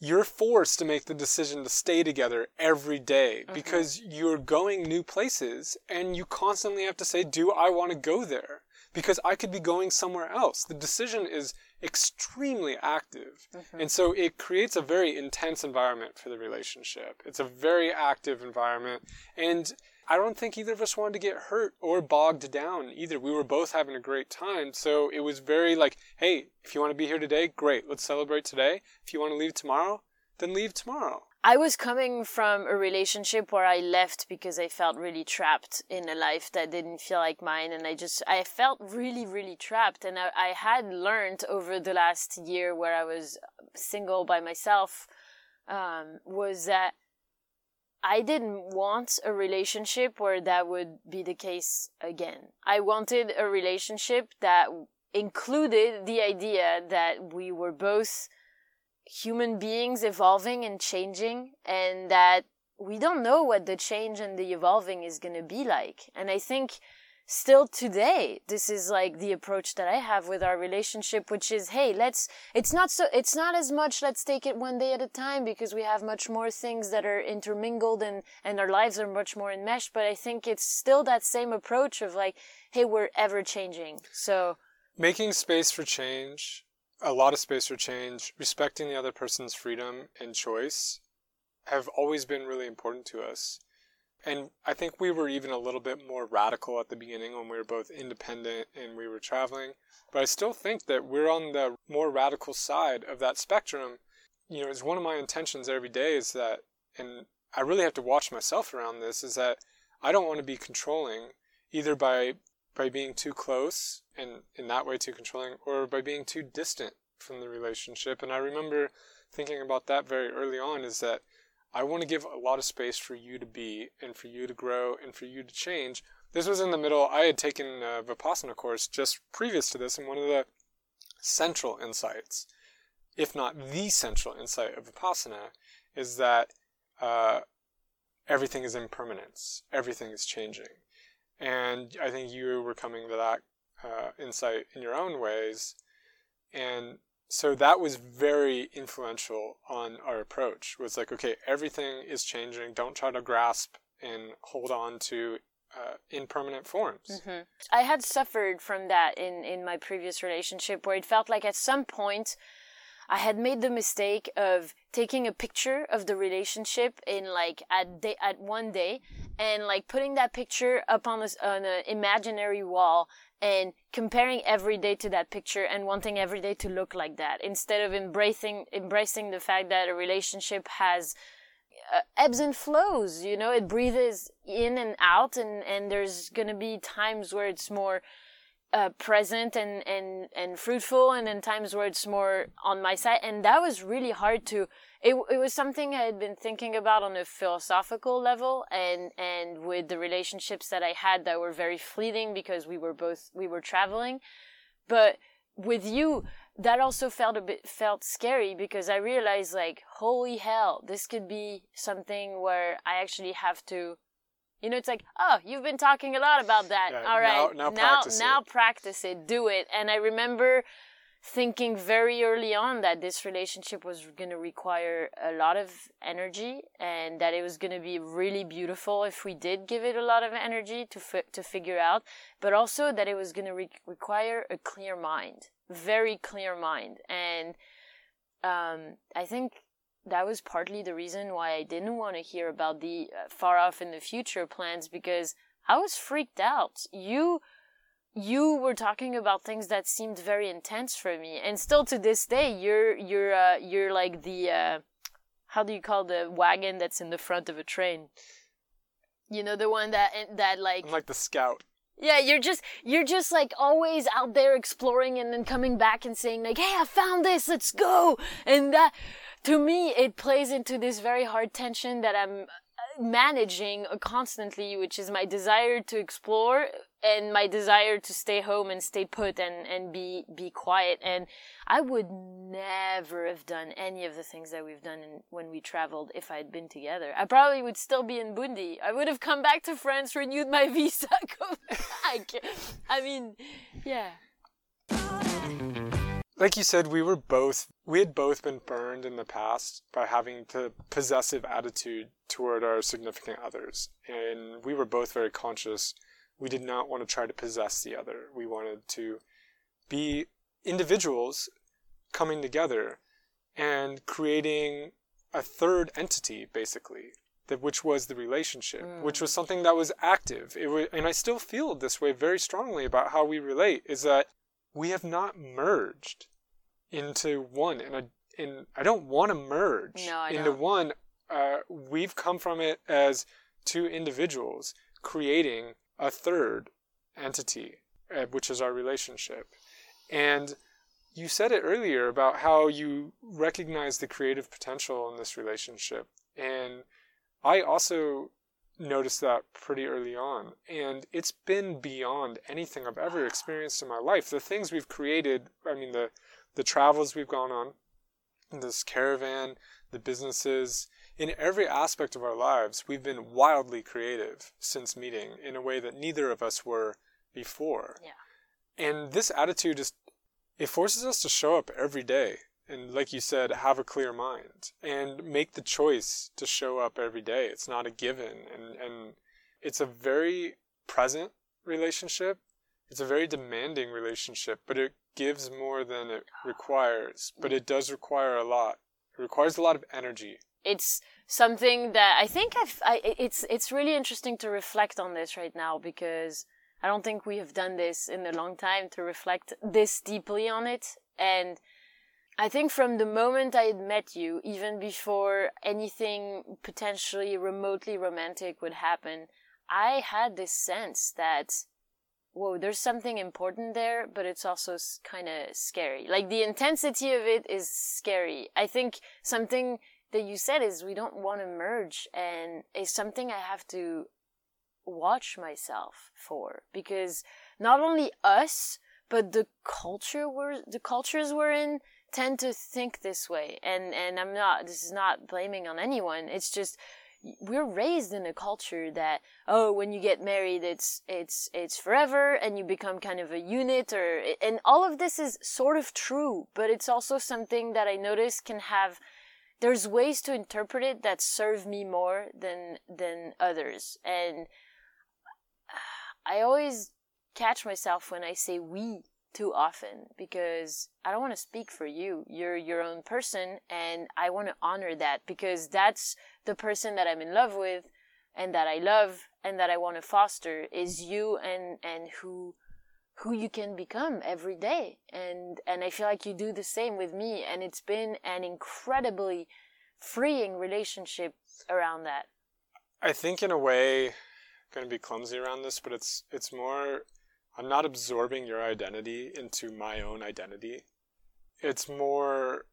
Speaker 1: you're forced to make the decision to stay together every day because you're going new places and you constantly have to say, Do I want to go there? because I could be going somewhere else. The decision is extremely active. Mm-hmm. And so it creates a very intense environment for the relationship. It's a very active environment. And I don't think either of us wanted to get hurt or bogged down either. We were both having a great time. So it was very like, hey, if you want to be here today, great. Let's celebrate today. If you want to leave tomorrow, then leave tomorrow.
Speaker 2: I was coming from a relationship where I left because I felt really trapped in a life that didn't feel like mine. And I just, I felt really, really trapped. And I, I had learned over the last year where I was single by myself, um, was that I didn't want a relationship where that would be the case again. I wanted a relationship that included the idea that we were both human beings evolving and changing and that we don't know what the change and the evolving is going to be like. And I think still today, this is like the approach that I have with our relationship, which is, hey, let's, it's not so, it's not as much, let's take it one day at a time because we have much more things that are intermingled and, and our lives are much more enmeshed. But I think it's still that same approach of like, hey, we're ever changing. So
Speaker 1: making space for change a lot of space for change, respecting the other person's freedom and choice have always been really important to us. And I think we were even a little bit more radical at the beginning when we were both independent and we were traveling. But I still think that we're on the more radical side of that spectrum. You know, it's one of my intentions every day is that, and I really have to watch myself around this, is that I don't want to be controlling either by by being too close and in that way too controlling or by being too distant from the relationship. And I remember thinking about that very early on is that I want to give a lot of space for you to be and for you to grow and for you to change. This was in the middle. I had taken a Vipassana course just previous to this, and one of the central insights, if not the central insight of Vipassana, is that uh, everything is impermanence, everything is changing. And I think you were coming to that uh, insight in your own ways. And so that was very influential on our approach was like, okay, everything is changing. Don't try to grasp and hold on to uh, impermanent forms.
Speaker 2: Mm-hmm. I had suffered from that in, in my previous relationship where it felt like at some point I had made the mistake of taking a picture of the relationship in like at day, at one day and like putting that picture up on, a, on an imaginary wall and comparing every day to that picture and wanting every day to look like that instead of embracing embracing the fact that a relationship has uh, ebbs and flows you know? It breathes in and out and and there's going to be times where it's more uh, present and, and, and fruitful and then times where it's more on my side. And that was really hard to, it, it was something I had been thinking about on a philosophical level and, and with the relationships that I had that were very fleeting because we were both, we were traveling. But with you, that also felt a bit, felt scary because I realized like, holy hell, this could be something where I actually have to you know, it's like, oh, you've been talking a lot about that. Yeah, All right, now now, practice, now, it. practice it, do it. And I remember thinking very early on that this relationship was going to require a lot of energy and that it was going to be really beautiful if we did give it a lot of energy to fi- to figure out, but also that it was going to re- require a clear mind, very clear mind. And um, I think that was partly the reason why I didn't want to hear about the uh, far off in the future plans because I was freaked out. You you were talking about things that seemed very intense for me and still to this day you're you're uh, you're like the uh, how do you call the wagon that's in the front of a train? You know the one that that like
Speaker 1: I'm like the scout.
Speaker 2: Yeah, you're just you're just like always out there exploring and then coming back and saying like, "Hey, I found this. Let's go." And that to me, it plays into this very hard tension that I'm uh, managing constantly, which is my desire to explore and my desire to stay home and stay put and, and be, be quiet. And I would never have done any of the things that we've done in, when we traveled if I had been together. I probably would still be in Bundi. I would have come back to France, renewed my visa, come back. I mean, yeah
Speaker 1: like you said, we were both we had both been burned in the past by having the possessive attitude toward our significant others, and we were both very conscious we did not want to try to possess the other. We wanted to be individuals coming together and creating a third entity, basically, that which was the relationship, mm. which was something that was active. It was, and I still feel this way very strongly about how we relate. Is that we have not merged into one, and I, and I don't want to merge
Speaker 2: no,
Speaker 1: into
Speaker 2: don't.
Speaker 1: one. Uh, we've come from it as two individuals creating a third entity, uh, which is our relationship. And you said it earlier about how you recognize the creative potential in this relationship. And I also noticed that pretty early on. And it's been beyond anything I've ever experienced in my life. The things we've created, I mean, the, the travels we've gone on, this caravan, the businesses, in every aspect of our lives, we've been wildly creative since meeting in a way that neither of us were before.
Speaker 2: Yeah.
Speaker 1: And this attitude is, it forces us to show up every day. And like you said, have a clear mind and make the choice to show up every day. It's not a given. And, and it's a very present relationship. It's a very demanding relationship, but it gives more than it requires. But it does require a lot. It requires a lot of energy
Speaker 2: it's something that I think I've, I, it's it's really interesting to reflect on this right now because I don't think we have done this in a long time to reflect this deeply on it and I think from the moment I had met you, even before anything potentially remotely romantic would happen, I had this sense that, whoa, there's something important there, but it's also kind of scary. Like the intensity of it is scary. I think something that you said is we don't want to merge and it's something I have to watch myself for because not only us but the culture we're the cultures we're in tend to think this way and and I'm not this is not blaming on anyone. It's just we're raised in a culture that oh when you get married it's it's it's forever and you become kind of a unit or and all of this is sort of true but it's also something that I notice can have there's ways to interpret it that serve me more than than others. And i always catch myself when i say we too often because i don't want to speak for you. You're your own person and i want to honor that because that's the person that i'm in love with and that i love and that i want to foster is you and and who who you can become every day. And and I feel like you do the same with me and it's been an incredibly freeing relationship around that.
Speaker 1: I think in a way I'm going to be clumsy around this but it's it's more I'm not absorbing your identity into my own identity it's more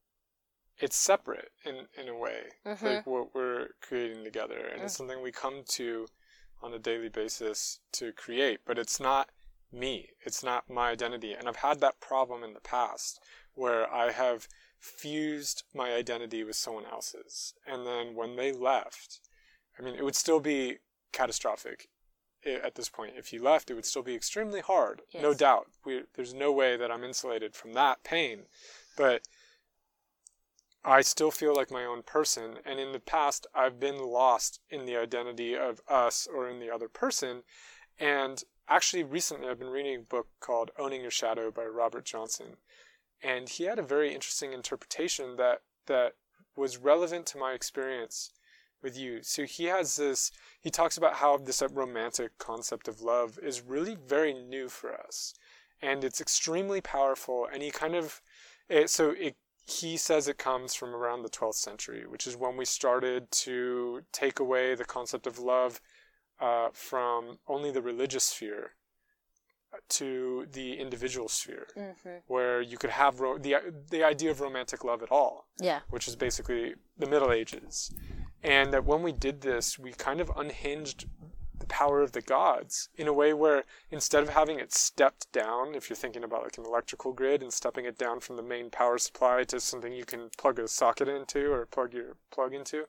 Speaker 1: it's separate in in a way mm-hmm. like what we're creating together and mm-hmm. it's mm. something we come to on a daily basis to create but it's not me. It's not my identity. And I've had that problem in the past where I have fused my identity with someone else's. And then when they left, I mean, it would still be catastrophic at this point. If you left, it would still be extremely hard, yes. no doubt. We, there's no way that I'm insulated from that pain. But I still feel like my own person. And in the past, I've been lost in the identity of us or in the other person. And actually recently I've been reading a book called Owning Your Shadow by Robert Johnson. And he had a very interesting interpretation that that was relevant to my experience with you. So he has this he talks about how this romantic concept of love is really very new for us. And it's extremely powerful and he kind of it, so it he says it comes from around the 12th century, which is when we started to take away the concept of love uh, from only the religious sphere to the individual sphere, mm-hmm. where you could have ro- the the idea of romantic love at all.
Speaker 2: Yeah.
Speaker 1: Which is basically the Middle Ages, and that when we did this, we kind of unhinged the power of the gods in a way where instead of having it stepped down, if you're thinking about like an electrical grid and stepping it down from the main power supply to something you can plug a socket into or plug your plug into,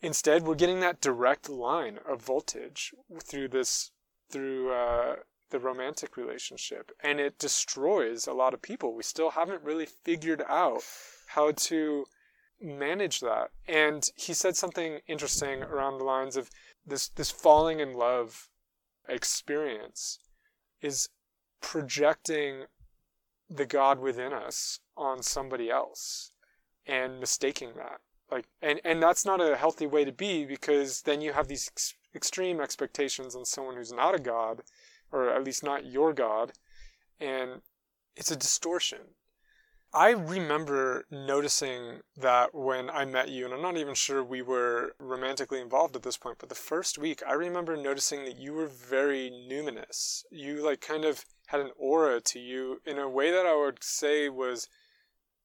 Speaker 1: Instead, we're getting that direct line of voltage through this through uh, the romantic relationship, and it destroys a lot of people. We still haven't really figured out how to manage that. And he said something interesting around the lines of this this falling in love experience is projecting the God within us on somebody else and mistaking that. Like, and, and that's not a healthy way to be because then you have these ex- extreme expectations on someone who's not a God, or at least not your God, and it's a distortion. I remember noticing that when I met you, and I'm not even sure we were romantically involved at this point, but the first week, I remember noticing that you were very numinous. You, like, kind of had an aura to you in a way that I would say was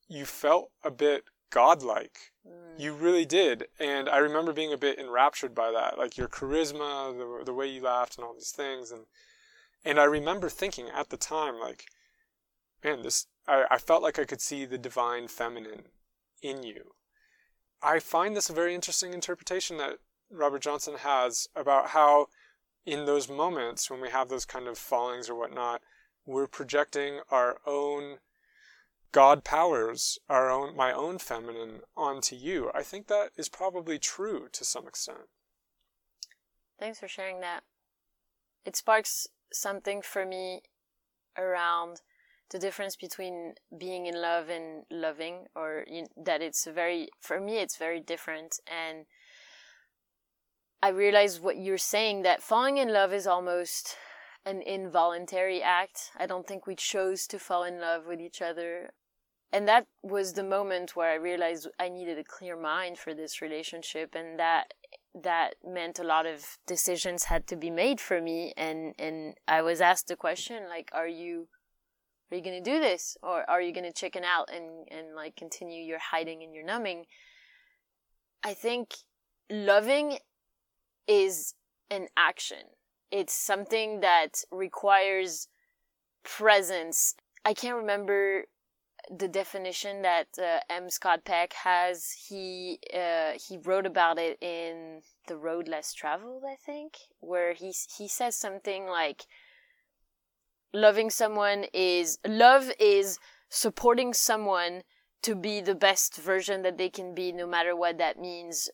Speaker 1: you felt a bit godlike. Mm. You really did. And I remember being a bit enraptured by that, like your charisma, the, the way you laughed, and all these things. And, and I remember thinking at the time, like, man, this, I, I felt like I could see the divine feminine in you. I find this a very interesting interpretation that Robert Johnson has about how, in those moments when we have those kind of fallings or whatnot, we're projecting our own God powers, our own, my own feminine onto you. I think that is probably true to some extent.
Speaker 2: Thanks for sharing that. It sparks something for me around the difference between being in love and loving or you, that it's very for me it's very different. And i realize what you're saying that falling in love is almost an involuntary act. I don't think we chose to fall in love with each other. And that was the moment where i realized i needed a clear mind for this relationship and that that meant a lot of decisions had to be made for me. And and i was asked the question like are you are you going to do this or are you going to chicken out and and like continue your hiding and your numbing i think loving is an action it's something that requires presence i can't remember the definition that uh, M. Scott Peck has. He uh, he wrote about it in The Road Less Traveled, I think, where he he says something like loving someone is love is supporting someone to be the best version that they can be no matter what that means.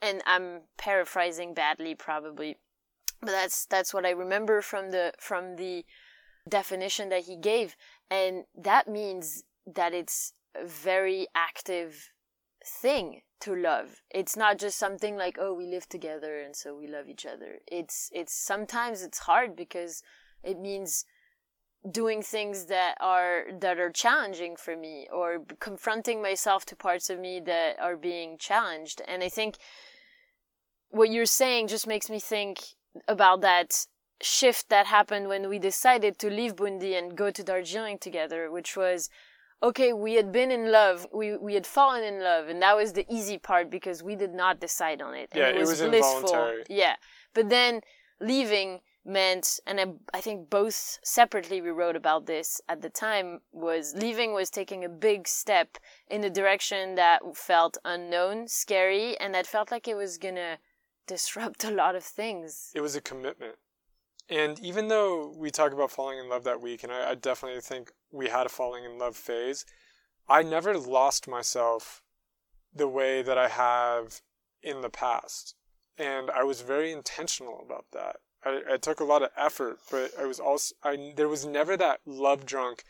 Speaker 2: And i'm paraphrasing badly probably but that's that's what i remember from the from the definition that he gave. And that means that it's a very active thing to love. It's not just something like oh we live together and so we love each other. It's it's sometimes it's hard because it means doing things that are that are challenging for me or confronting myself to parts of me that are being challenged. And i think what you're saying just makes me think about that shift that happened when we decided to leave Bundi and go to Darjeeling together which was okay we had been in love we we had fallen in love and that was the easy part because we did not decide on it
Speaker 1: and yeah, it was, it was blissful. involuntary.
Speaker 2: yeah. But then leaving meant, and I, I think both separately we wrote about this at the time, was leaving was taking a big step in a direction that felt unknown, scary, and that felt like it was gonna disrupt a lot of things.
Speaker 1: It was a commitment. And even though we talk about falling in love that week, and I, I definitely think we had a falling in love phase, I never lost myself the way that I have in the past. And I was very intentional about that. I, I took a lot of effort, but I was also I there was never that love drunk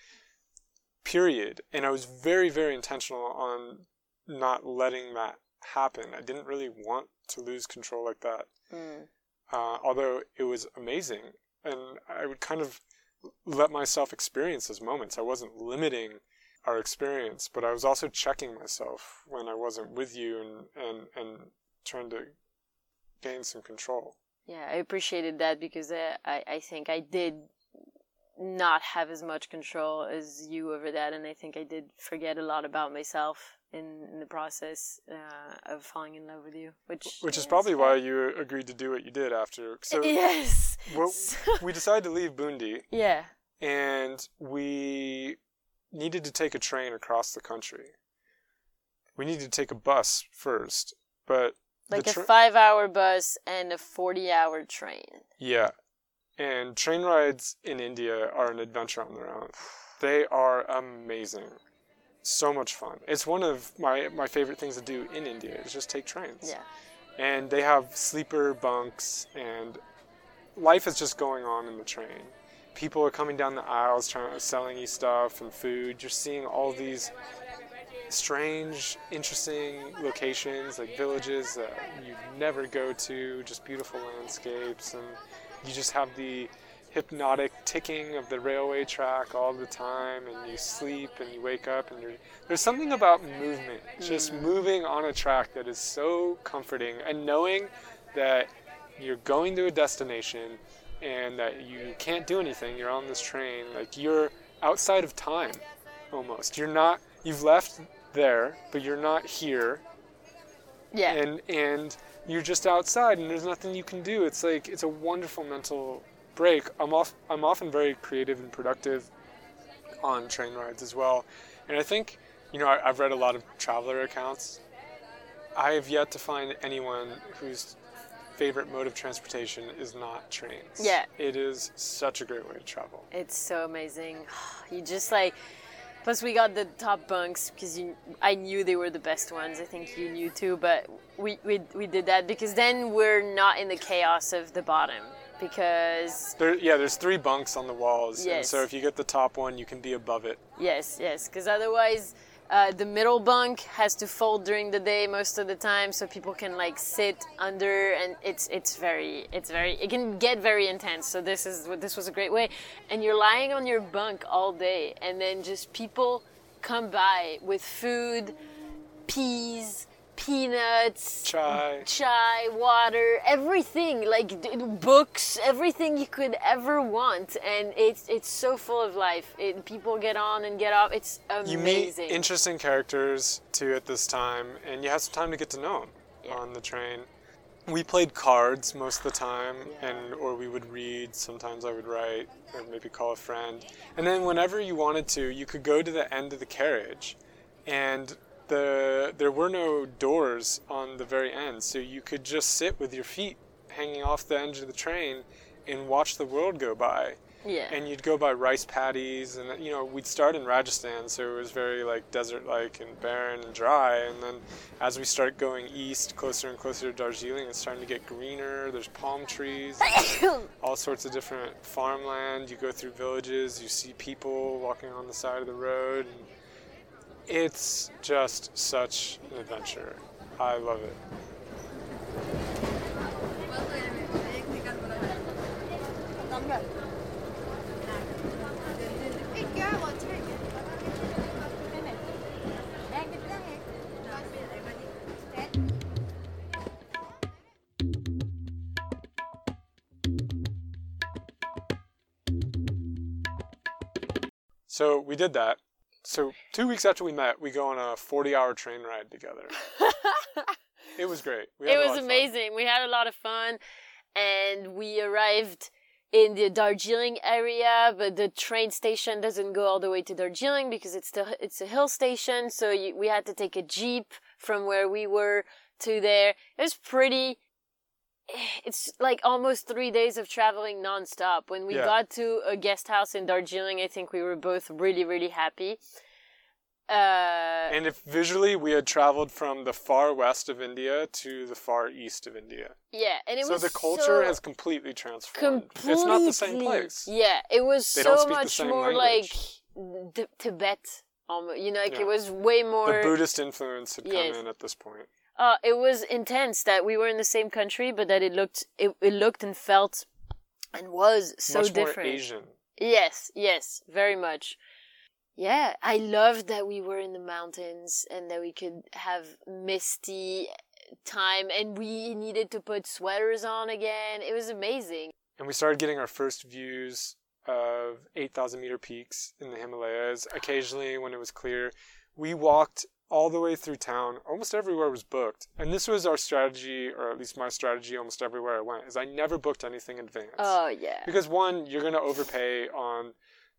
Speaker 1: period, and I was very very intentional on not letting that happen. I didn't really want to lose control like that. Mm. Uh, although it was amazing, and I would kind of let myself experience those moments. I wasn't limiting our experience, but I was also checking myself when I wasn't with you and and and trying to gain some control.
Speaker 2: Yeah, I appreciated that because uh, I, I think I did not have as much control as you over that, and I think I did forget a lot about myself in, in the process uh, of falling in love with you, which
Speaker 1: which is probably why you agreed to do what you did after.
Speaker 2: So yes,
Speaker 1: well, we decided to leave Bundi.
Speaker 2: Yeah,
Speaker 1: and we needed to take a train across the country. We needed to take a bus first, but
Speaker 2: like tra- a five hour bus and a 40 hour train.
Speaker 1: Yeah. And train rides in India are an adventure on their own. They are amazing. So much fun. It's one of my, my favorite things to do in India is just take trains.
Speaker 2: Yeah.
Speaker 1: And they have sleeper bunks and life is just going on in the train. People are coming down the aisles trying selling you stuff and food. You're seeing all these strange, interesting locations like villages that you never go to, just beautiful landscapes, and you just have the hypnotic ticking of the railway track all the time and you sleep and you wake up and you're there's something about movement just
Speaker 2: Mm.
Speaker 1: moving on a track that is so comforting and knowing that you're going to a destination and that you can't do anything you're on this train like you're outside of time almost you're not you've left there but you're not here
Speaker 2: Yeah.
Speaker 1: and and you're just outside and there's nothing you can do it's like it's a wonderful mental break i'm off i'm often very creative and productive on train rides as well and i think you know I, i've read a lot of traveler accounts i have yet to find anyone whose favorite mode of transportation is not trains
Speaker 2: Yeah.
Speaker 1: it is such a great way to travel
Speaker 2: It's so amazing. You just like. Plus, we got the top bunks because you, I knew they were the best ones. I think you knew too, but we, we, we did that because then we're not in the chaos of the bottom. Because,
Speaker 1: there, yeah there's three bunks on the walls and so if you get the top one you can be above it
Speaker 2: yes, yes, because otherwise, uh, the middle bunk has to fold during the day most of the time, so people can like sit under, and it's it's very it's very it can get very intense. So this is what this was a great way, and you're lying on your bunk all day, and then just people come by with food, peas, peanuts,
Speaker 1: chai
Speaker 2: chai, water, everything like books, everything you could ever want, and it's it's so full of life. It, people get on and get off. It's amazing.
Speaker 1: you meet interesting characters too at this time, and you have some time to get to know them
Speaker 2: Yeah.
Speaker 1: on the train. We played cards most of the time, and or we would read. Sometimes I would write, or maybe call a friend. And then whenever you wanted to, you could go to the end of the carriage, and the there were no doors on the very end, so you could just sit with your feet hanging off the edge of the train and watch the world go by.
Speaker 2: Yeah.
Speaker 1: and you'd go by rice paddies and you know we'd start in rajasthan so it was very like desert like and barren and dry. And then as we start going east closer and closer to darjeeling it's starting to get greener. There's palm trees all sorts of different farmland. You go through villages you see people walking on the side of the road and it's just such an adventure. I love it. So we did that so two weeks after we met we go on a 40 hour train ride together it was great
Speaker 2: it was amazing. We had a lot of fun, and we arrived in the Darjeeling area, but the train station doesn't go all the way to Darjeeling because it's the it's a hill station. So you, we had to take a jeep from where we were to there. It was pretty. It's like almost three days of traveling nonstop. When we
Speaker 1: Yeah.
Speaker 2: got to a guest house in Darjeeling, I think we were both really really happy. Uh,
Speaker 1: And if visually we had traveled from the far west of India to the far east of India.
Speaker 2: yeah, and it was
Speaker 1: so
Speaker 2: was
Speaker 1: the culture
Speaker 2: so-
Speaker 1: has completely transformed.
Speaker 2: completely.
Speaker 1: It's not the same place.
Speaker 2: Yeah, it was
Speaker 1: They
Speaker 2: so much more
Speaker 1: language.
Speaker 2: like T- Tibet. Almost, you know, like
Speaker 1: Yeah.
Speaker 2: it was way more. The.
Speaker 1: Buddhist influence had come in at this point.
Speaker 2: uh, it was intense that we were in the same country, but that it looked, it, it looked and felt, and was so
Speaker 1: Much
Speaker 2: different.
Speaker 1: more Asian.
Speaker 2: Yes, yes, very much. Yeah, I loved that we were in the mountains and that we could have misty time and we needed to put sweaters on again. It was amazing.
Speaker 1: And we started getting our first views of 8,000 meter peaks in the Himalayas. Occasionally, when it was clear, we walked all the way through town. Almost everywhere was booked. And this was our strategy, or at least my strategy almost everywhere I went, is I never booked anything in advance.
Speaker 2: Oh, yeah.
Speaker 1: Because one, you're going to overpay on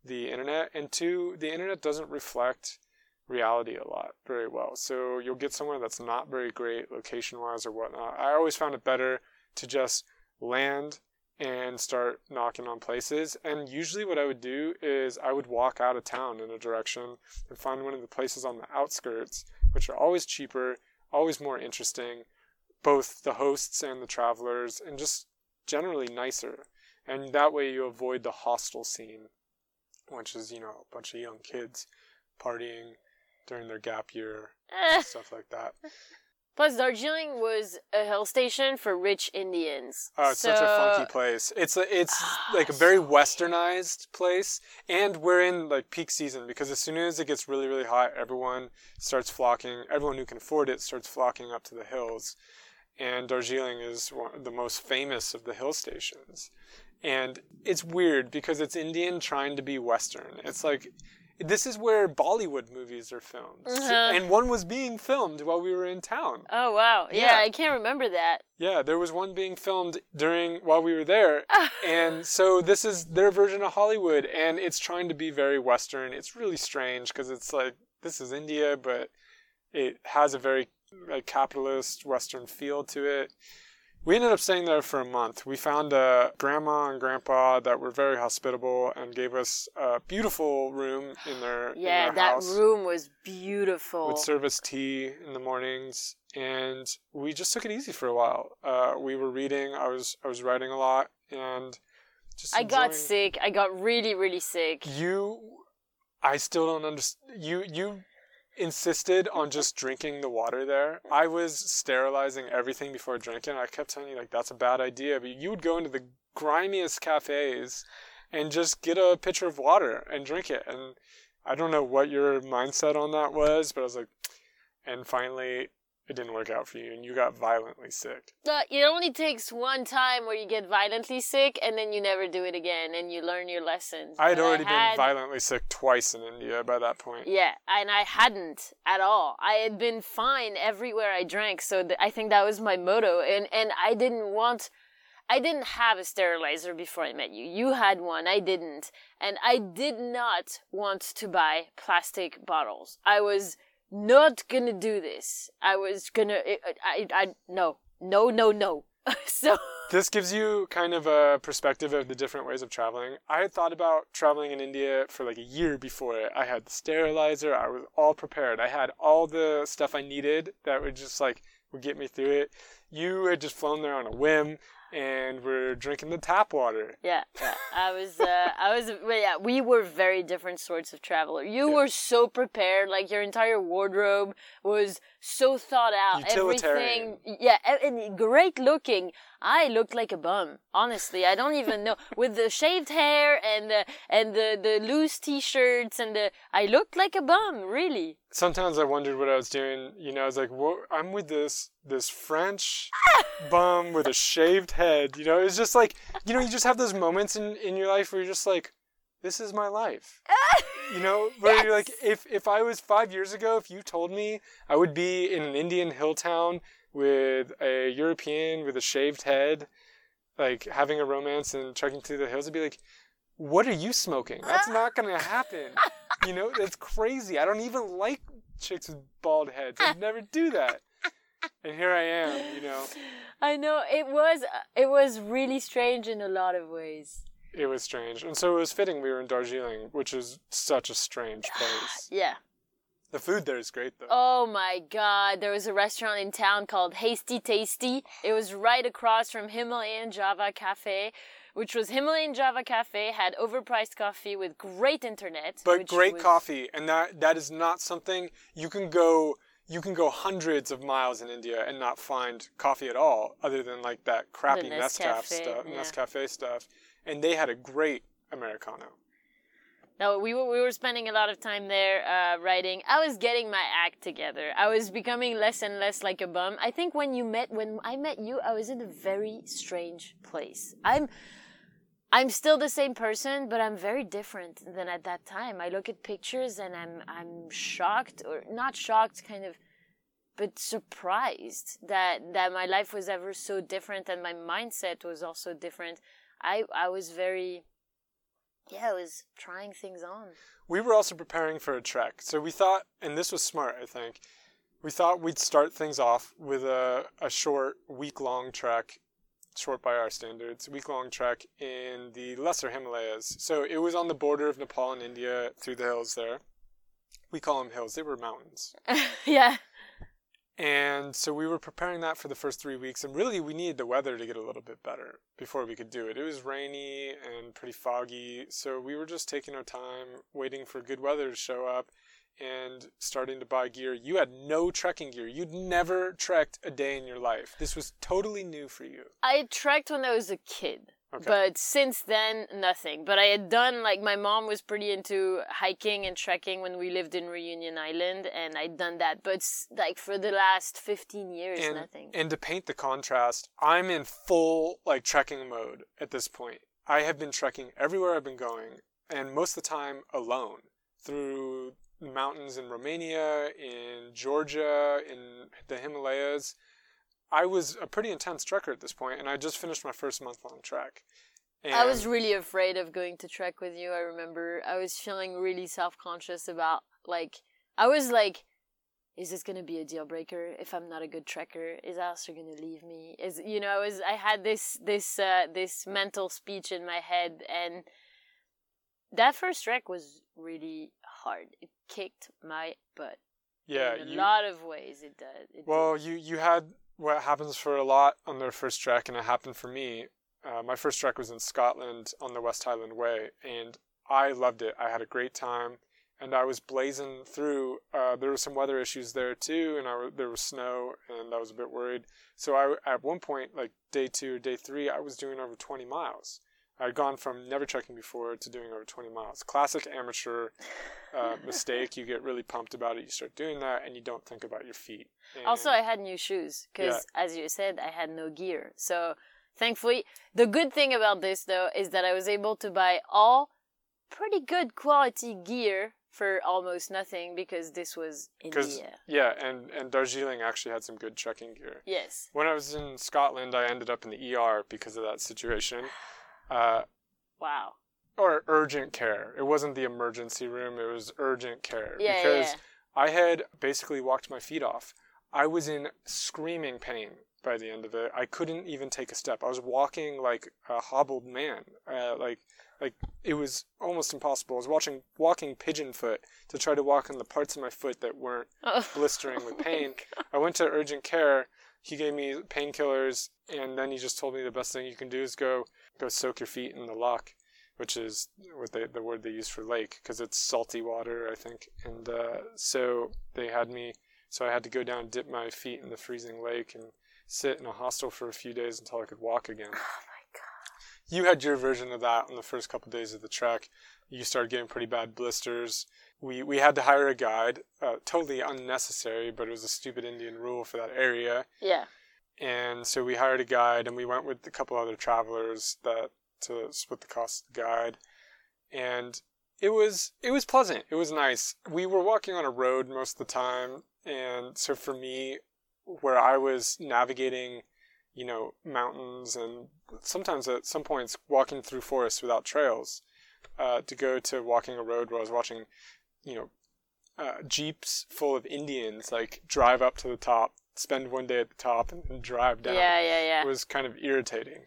Speaker 1: the internet, and two, the internet doesn't reflect reality a lot very well. So you'll get somewhere that's not very great location wise or whatnot. I always found it better to just land and start knocking on places. And usually, what I would do is I would walk out of town in a direction and find one of the places on the outskirts, which are always cheaper, always more interesting, both the hosts and the travelers, and just generally nicer. and that way you avoid the hostel scene, which is you know a bunch of young kids partying during their gap year,
Speaker 2: Eh.
Speaker 1: stuff like that.
Speaker 2: Plus, Darjeeling was a hill station for rich Indians.
Speaker 1: Oh, it's such a funky place. It's a, it's like a very westernized place, and we're in like peak season because as soon as it gets really really hot, everyone starts flocking. Everyone who can afford it starts flocking up to the hills, and Darjeeling is one, the most famous of the hill stations. And it's weird because it's Indian trying to be Western. It's like this is where Bollywood movies are filmed,
Speaker 2: Uh-huh.
Speaker 1: and one was being filmed while we were in town.
Speaker 2: Oh wow! Yeah,
Speaker 1: Yeah.
Speaker 2: I can't remember that.
Speaker 1: Yeah, there was one being filmed during while we were there, and so this is their version of Hollywood, and it's trying to be very Western. It's really strange because it's like this is India, but it has a very like capitalist Western feel to it. We ended up staying there for a month. We found a grandma and grandpa that were very hospitable and gave us a beautiful room in their in
Speaker 2: Yeah,
Speaker 1: their
Speaker 2: that
Speaker 1: house
Speaker 2: room was beautiful.
Speaker 1: would serve us tea in the mornings and we just took it easy for a while uh, we were reading i was i was writing a lot and just
Speaker 2: I got sick. I got really, really sick.
Speaker 1: you i still don't understand you you insisted on just drinking the water there. I was sterilizing everything before drinking. I kept telling you like that's a bad idea but you would go into the grimiest cafes and just get a pitcher of water and drink it. And i don't know what your mindset on that was but i was like and finally it didn't work out for you and you got violently sick
Speaker 2: Uh, it only takes one time where you get violently sick, and then you never do it again, and you learn your lessons.
Speaker 1: i had already
Speaker 2: had-
Speaker 1: been violently sick twice in india by that point
Speaker 2: Yeah, and I hadn't at all. I had been fine everywhere I drank, so th- I think that was my motto. And and I didn't want, I didn't have a sterilizer before I met you. You had one, I didn't, and I did not want to buy plastic bottles. I was not gonna do this. I was gonna, I, I, I no, no, no, no. so
Speaker 1: This gives you kind of a perspective of the different ways of traveling. I had thought about traveling in India for like a year before. I had the sterilizer, I was all prepared. I had all the stuff I needed that would just like would get me through it. You had just flown there on a whim and we're drinking the tap water.
Speaker 2: Yeah, yeah. I was, uh, I was, well, yeah, we were very different sorts of traveler. You
Speaker 1: Yeah.
Speaker 2: were so prepared, like your entire wardrobe was so thought out. Everything, yeah, and great looking. I looked like a bum, honestly. I don't even know with the shaved hair and the and the the loose t-shirts and the. I looked like a bum, really.
Speaker 1: Sometimes I wondered what I was doing. You know, I was like, "What? I'm with this this French bum with a shaved head." You know, it's just like, you know, you just have those moments in in your life where you're just like, "This is my life." You know, where you're like, if if I was five years ago, if you told me I would be in an Indian hill town with a European with a shaved head, like having a romance and trekking through the hills, I'd be like, "What are you smoking? That's not gonna happen." You know, that's crazy. I don't even like chicks with bald heads. I'd never do that. And here I am. You know,
Speaker 2: I know it was uh, it was really strange in a lot of ways.
Speaker 1: it was strange, and so it was fitting we were in Darjeeling, which is such a strange place.
Speaker 2: Yeah.
Speaker 1: The food there is great though.
Speaker 2: Oh my god, there was a restaurant in town called Hasty Tasty. It was right across from Himalayan Java Cafe, which was Himalayan Java Cafe, had overpriced coffee with great internet.
Speaker 1: but great
Speaker 2: was-
Speaker 1: coffee and that that is not something you can go you can go hundreds of miles in India and not find coffee at all other than like that crappy Nescafe, stuff
Speaker 2: yeah.
Speaker 1: Nescafe stuff and they had a great americano
Speaker 2: No, we were we were spending a lot of time there uh, writing. I was getting my act together. I was becoming less and less like a bum. I think when you met when I met you, I was in a very strange place. I'm I'm still the same person, but I'm very different than at that time. I look at pictures and I'm I'm shocked or not shocked kind of but surprised that that my life was ever so different and my mindset was also different. I I was very yeah, I was trying things on.
Speaker 1: we were also preparing for a trek so we thought and this was smart I think we thought we'd start things off with a, a short week long trek short by our standards week long trek in the lesser himalayas. So it was on the border of nepal and india through the hills there. We call them hills. They were mountains.
Speaker 2: Yeah.
Speaker 1: And so we were preparing that for the first three weeks, and really we needed the weather to get a little bit better before we could do it. It was rainy and pretty foggy, so we were just taking our time, waiting for good weather to show up, and starting to buy gear. You had no trekking gear. You'd never trekked a day in your life. This was totally new for you.
Speaker 2: I trekked when I was a kid.
Speaker 1: Okay.
Speaker 2: But since then, nothing. But I had done, like, my mom was pretty into hiking and trekking when we lived in Reunion Island, and I'd done that. But, like, for the last 15 years,
Speaker 1: and,
Speaker 2: nothing.
Speaker 1: and to paint the contrast, I'm in full like trekking mode at this point. I have been trekking everywhere I've been going, and most of the time alone through mountains in Romania, in Georgia, in the Himalayas. I was a pretty intense trekker at this point, and I just finished my first month long trek. And
Speaker 2: I was really afraid of going to trek with you. I remember I was feeling really self conscious about, like, I was like, is this gonna be a deal breaker if I'm not a good trekker? Is Alasdair gonna leave me? Is you know, I was I had this this uh, this mental speech in my head, and that first trek was really hard. It kicked my butt.
Speaker 1: yeah,
Speaker 2: in a
Speaker 1: you,
Speaker 2: lot of ways. It did. It
Speaker 1: Well,
Speaker 2: did.
Speaker 1: you you had what happens for a lot on their first trek, and it happened for me. Uh, my first trek was in Scotland on the West Highland Way, and I loved it. I had a great time, and I was blazing through. Uh, there were some weather issues there too, and I there was snow, and I was a bit worried. So I at one point, like day two, day three, I was doing over 20 miles. I'd gone from never trekking before to doing over 20 miles. Classic amateur uh, mistake. You get really pumped about it. You start doing that, and you don't think about your feet.
Speaker 2: Also, I had new shoes because, as you said, I had no gear. So, thankfully, the good thing about this though is that I was able to buy all pretty good quality gear for almost nothing because this was India.
Speaker 1: yeah, and and Darjeeling actually had some good trekking gear.
Speaker 2: Yes.
Speaker 1: When I was in Scotland, I ended up in the ER because of that situation, uh,
Speaker 2: Wow.
Speaker 1: or urgent care. It wasn't the emergency room; it was urgent care
Speaker 2: Yeah, yeah,
Speaker 1: because
Speaker 2: yeah.
Speaker 1: I had basically walked my feet off. I was in screaming pain by the end of it. I couldn't even take a step. I was walking like a hobbled man. Uh, like like it was almost impossible. I was watching walking pigeon foot to try to walk on the parts of my foot that weren't
Speaker 2: Oh.
Speaker 1: blistering with pain. I went to urgent care. He gave me painkillers, and then he just told me the best thing you can do is go go soak your feet in the loch, which is what they, the word they use for lake because it's salty water, I think. And uh, so they had me. So I had to go down, dip my feet in the freezing lake, and sit in a hostel for a few days until I could walk again.
Speaker 2: Oh my god.
Speaker 1: You had your version of that on the first couple days of the trek. You started getting pretty bad blisters. We we had to hire a guide, uh, totally unnecessary, but it was a stupid Indian rule for that area.
Speaker 2: Yeah.
Speaker 1: And so we hired a guide, and we went with a couple other travelers that to split the cost of the guide. And it was it was pleasant. It was nice. We were walking on a road most of the time, and so for me, where I was navigating, you know, mountains and sometimes at some points walking through forests without trails, uh, to go to walking a road where I was watching, you know, uh, jeeps full of Indians like drive up to the top, spend one day at the top, and drive down.
Speaker 2: Yeah, yeah, yeah.
Speaker 1: It was kind of irritating.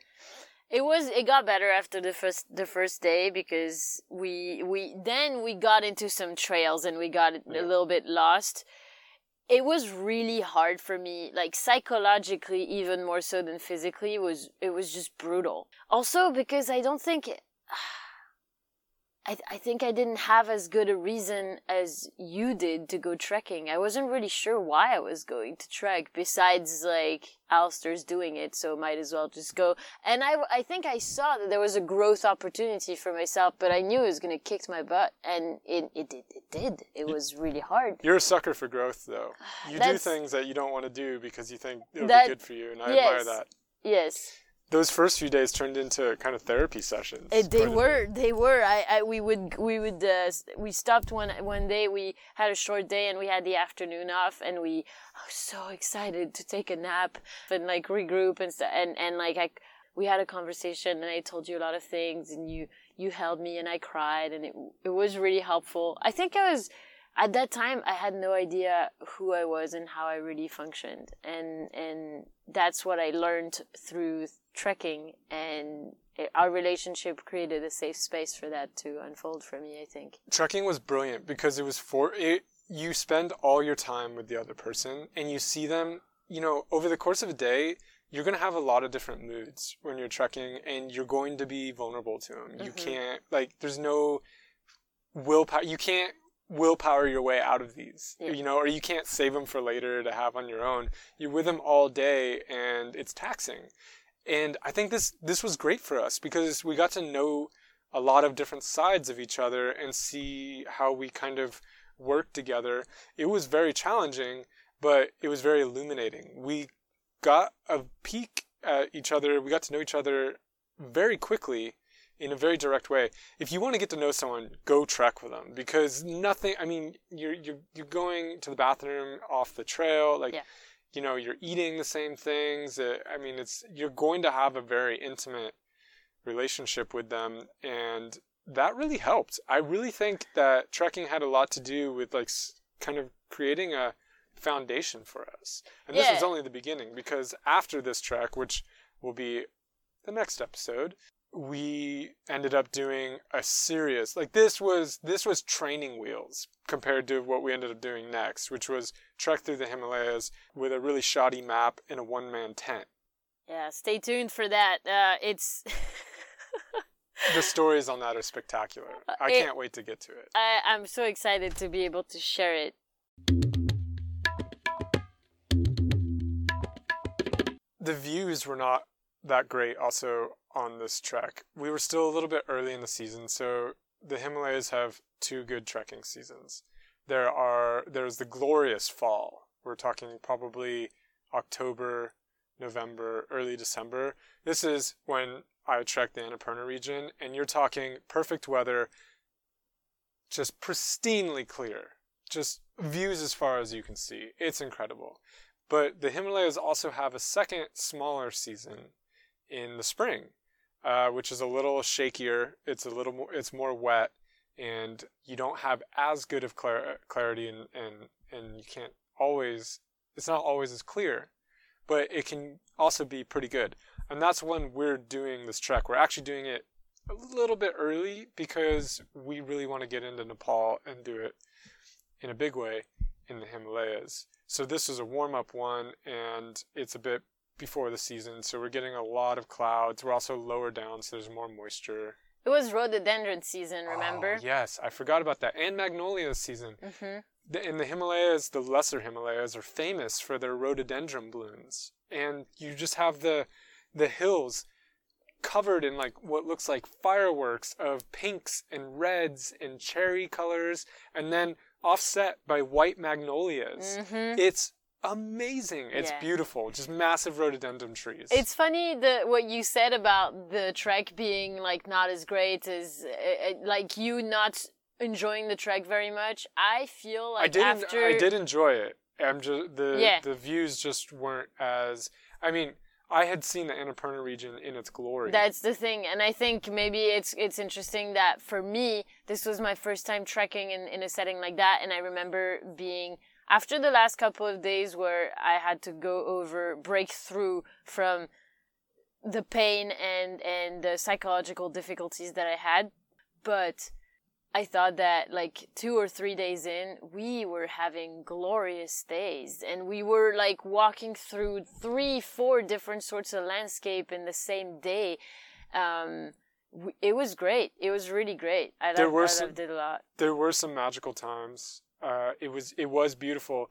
Speaker 2: It was it got better after the first the first day because we we then we got into some trails and we got
Speaker 1: Yeah.
Speaker 2: a little bit lost. It was really hard for me, like psychologically even more so than physically. It was it was just brutal. Also because I don't think I I think I didn't have as good a reason as you did to go trekking. I wasn't really sure why I was going to trek besides like Alasdair's doing it, so might as well just go. And I I think I saw that there was a growth opportunity for myself, but I knew it was going to kick my butt and it it did it did. It was really hard.
Speaker 1: You're a sucker for growth, though. You do things that you don't want to do because you think it'll
Speaker 2: That-
Speaker 1: be good for you, and I
Speaker 2: yes.
Speaker 1: admire that.
Speaker 2: Yes.
Speaker 1: Those first few days turned into kind of therapy sessions.
Speaker 2: Uh, they
Speaker 1: quite a bit.
Speaker 2: were they were I, I we would we would uh, we stopped one one day we had a short day and we had the afternoon off and we I was so excited to take a nap and like regroup and st- and and like I we had a conversation and I told you a lot of things and you you held me and I cried and it it was really helpful I think I was at that time I had no idea who I was and how I really functioned and and that's what I learned through trekking and it, our relationship created a safe space for that to unfold for me I think
Speaker 1: Trekking was brilliant because it was for it. you spend all your time with the other person and you see them, you know, over the course of a day, you're going to have a lot of different moods when you're trekking and you're going to be vulnerable to them. You
Speaker 2: Mhm.
Speaker 1: can't, like, there's no willpower. You can't willpower your way out of these,
Speaker 2: Yeah.
Speaker 1: you know, or you can't save them for later to have on your own. You're with them all day and it's taxing. And I think this, this was great for us because we got to know a lot of different sides of each other and see how we kind of work together. It was very challenging, but it was very illuminating. We got a peek at each other. We got to know each other very quickly in a very direct way. If you want to get to know someone, go trek with them because nothing, I mean, you're, you're, you're going to the bathroom off the trail. Like,
Speaker 2: Yeah.
Speaker 1: you know, you're eating the same things. Uh, I mean, it's, you're going to have a very intimate relationship with them. And that really helped. I really think that trekking had a lot to do with like kind of creating a foundation for us. And this was
Speaker 2: Yeah.
Speaker 1: only the beginning because after this trek, which will be the next episode, we ended up doing a serious like this was this was training wheels compared to what we ended up doing next, which was trek through the Himalayas with a really shoddy map in a one man tent.
Speaker 2: Yeah, stay tuned for that. Uh, it's.
Speaker 1: The stories on that are spectacular. I
Speaker 2: it-
Speaker 1: can't wait to get to it.
Speaker 2: I, I'm so excited to be able to share it.
Speaker 1: the views were not that great also on this trek. We were still a little bit early in the season, so the Himalayas have two good trekking seasons. There are there's the glorious fall. We're talking probably October, November, early December. This is when I trek the Annapurna region and you're talking perfect weather, just pristinely clear. Just views as far as you can see. It's incredible. But the Himalayas also have a second smaller season in the spring, uh, which is a little shakier. It's a little more, it's more wet, and you don't have as good of clar- clarity, and, and and you can't always. It's not always as clear, but it can also be pretty good. And that's when we're doing this trek. We're actually doing it a little bit early because we really want to get into Nepal and do it in a big way in the Himalayas. So this is a warm up one, and it's a bit before the season, so we're getting a lot of clouds. We're also lower down, so there's more moisture.
Speaker 2: It was rhododendron season, remember?
Speaker 1: Oh, yes, I forgot about that. And magnolia season.
Speaker 2: hmm
Speaker 1: The- In the Himalayas, the lesser Himalayas are famous for their rhododendron blooms, and you just have the the hills covered in like what looks like fireworks of pinks and reds and cherry colors, and then offset by white magnolias.
Speaker 2: hmm
Speaker 1: It's amazing. It's
Speaker 2: Yeah.
Speaker 1: beautiful. Just massive rhododendron trees.
Speaker 2: It's funny that what you said about the trek being like not as great as uh, uh, like you not enjoying the trek very much. I feel like
Speaker 1: I did.
Speaker 2: after
Speaker 1: I did enjoy it. I'm just the
Speaker 2: Yeah.
Speaker 1: the views just weren't as. I mean, I had seen the Annapurna region in its glory.
Speaker 2: That's the thing, and I think maybe it's it's interesting that for me, this was my first time trekking in, in a setting like that, and I remember being after the last couple of days where I had to go over break through from the pain and and the psychological difficulties that I had, but I thought that like two or three days in, we were having glorious days and we were like walking through three, four different sorts of landscape in the same day. Um, it was great. It was really great. I,
Speaker 1: There were
Speaker 2: I
Speaker 1: some-
Speaker 2: loved it a lot.
Speaker 1: there were some magical times. Uh, it was it was beautiful.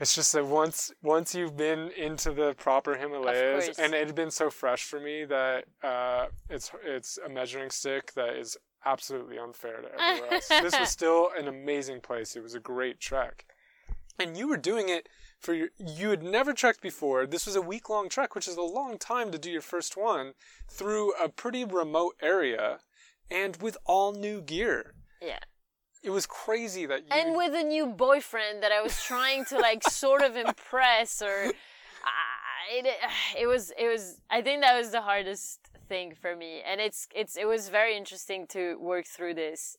Speaker 1: It's just that once once you've been into the proper Himalayas, and it had been so fresh for me that uh, it's it's a measuring stick that is absolutely unfair to everyone else. this was still an amazing place. It was a great trek, and you were doing it for your. You had never trekked before. This was a week long trek, which is a long time to do your first one through a pretty remote area, and with all new gear
Speaker 2: Yeah.
Speaker 1: It was crazy that you
Speaker 2: And with a new boyfriend that I was trying to like sort of impress or uh, it, it was it was I think that was the hardest thing for me and it's it's it was very interesting to work through this.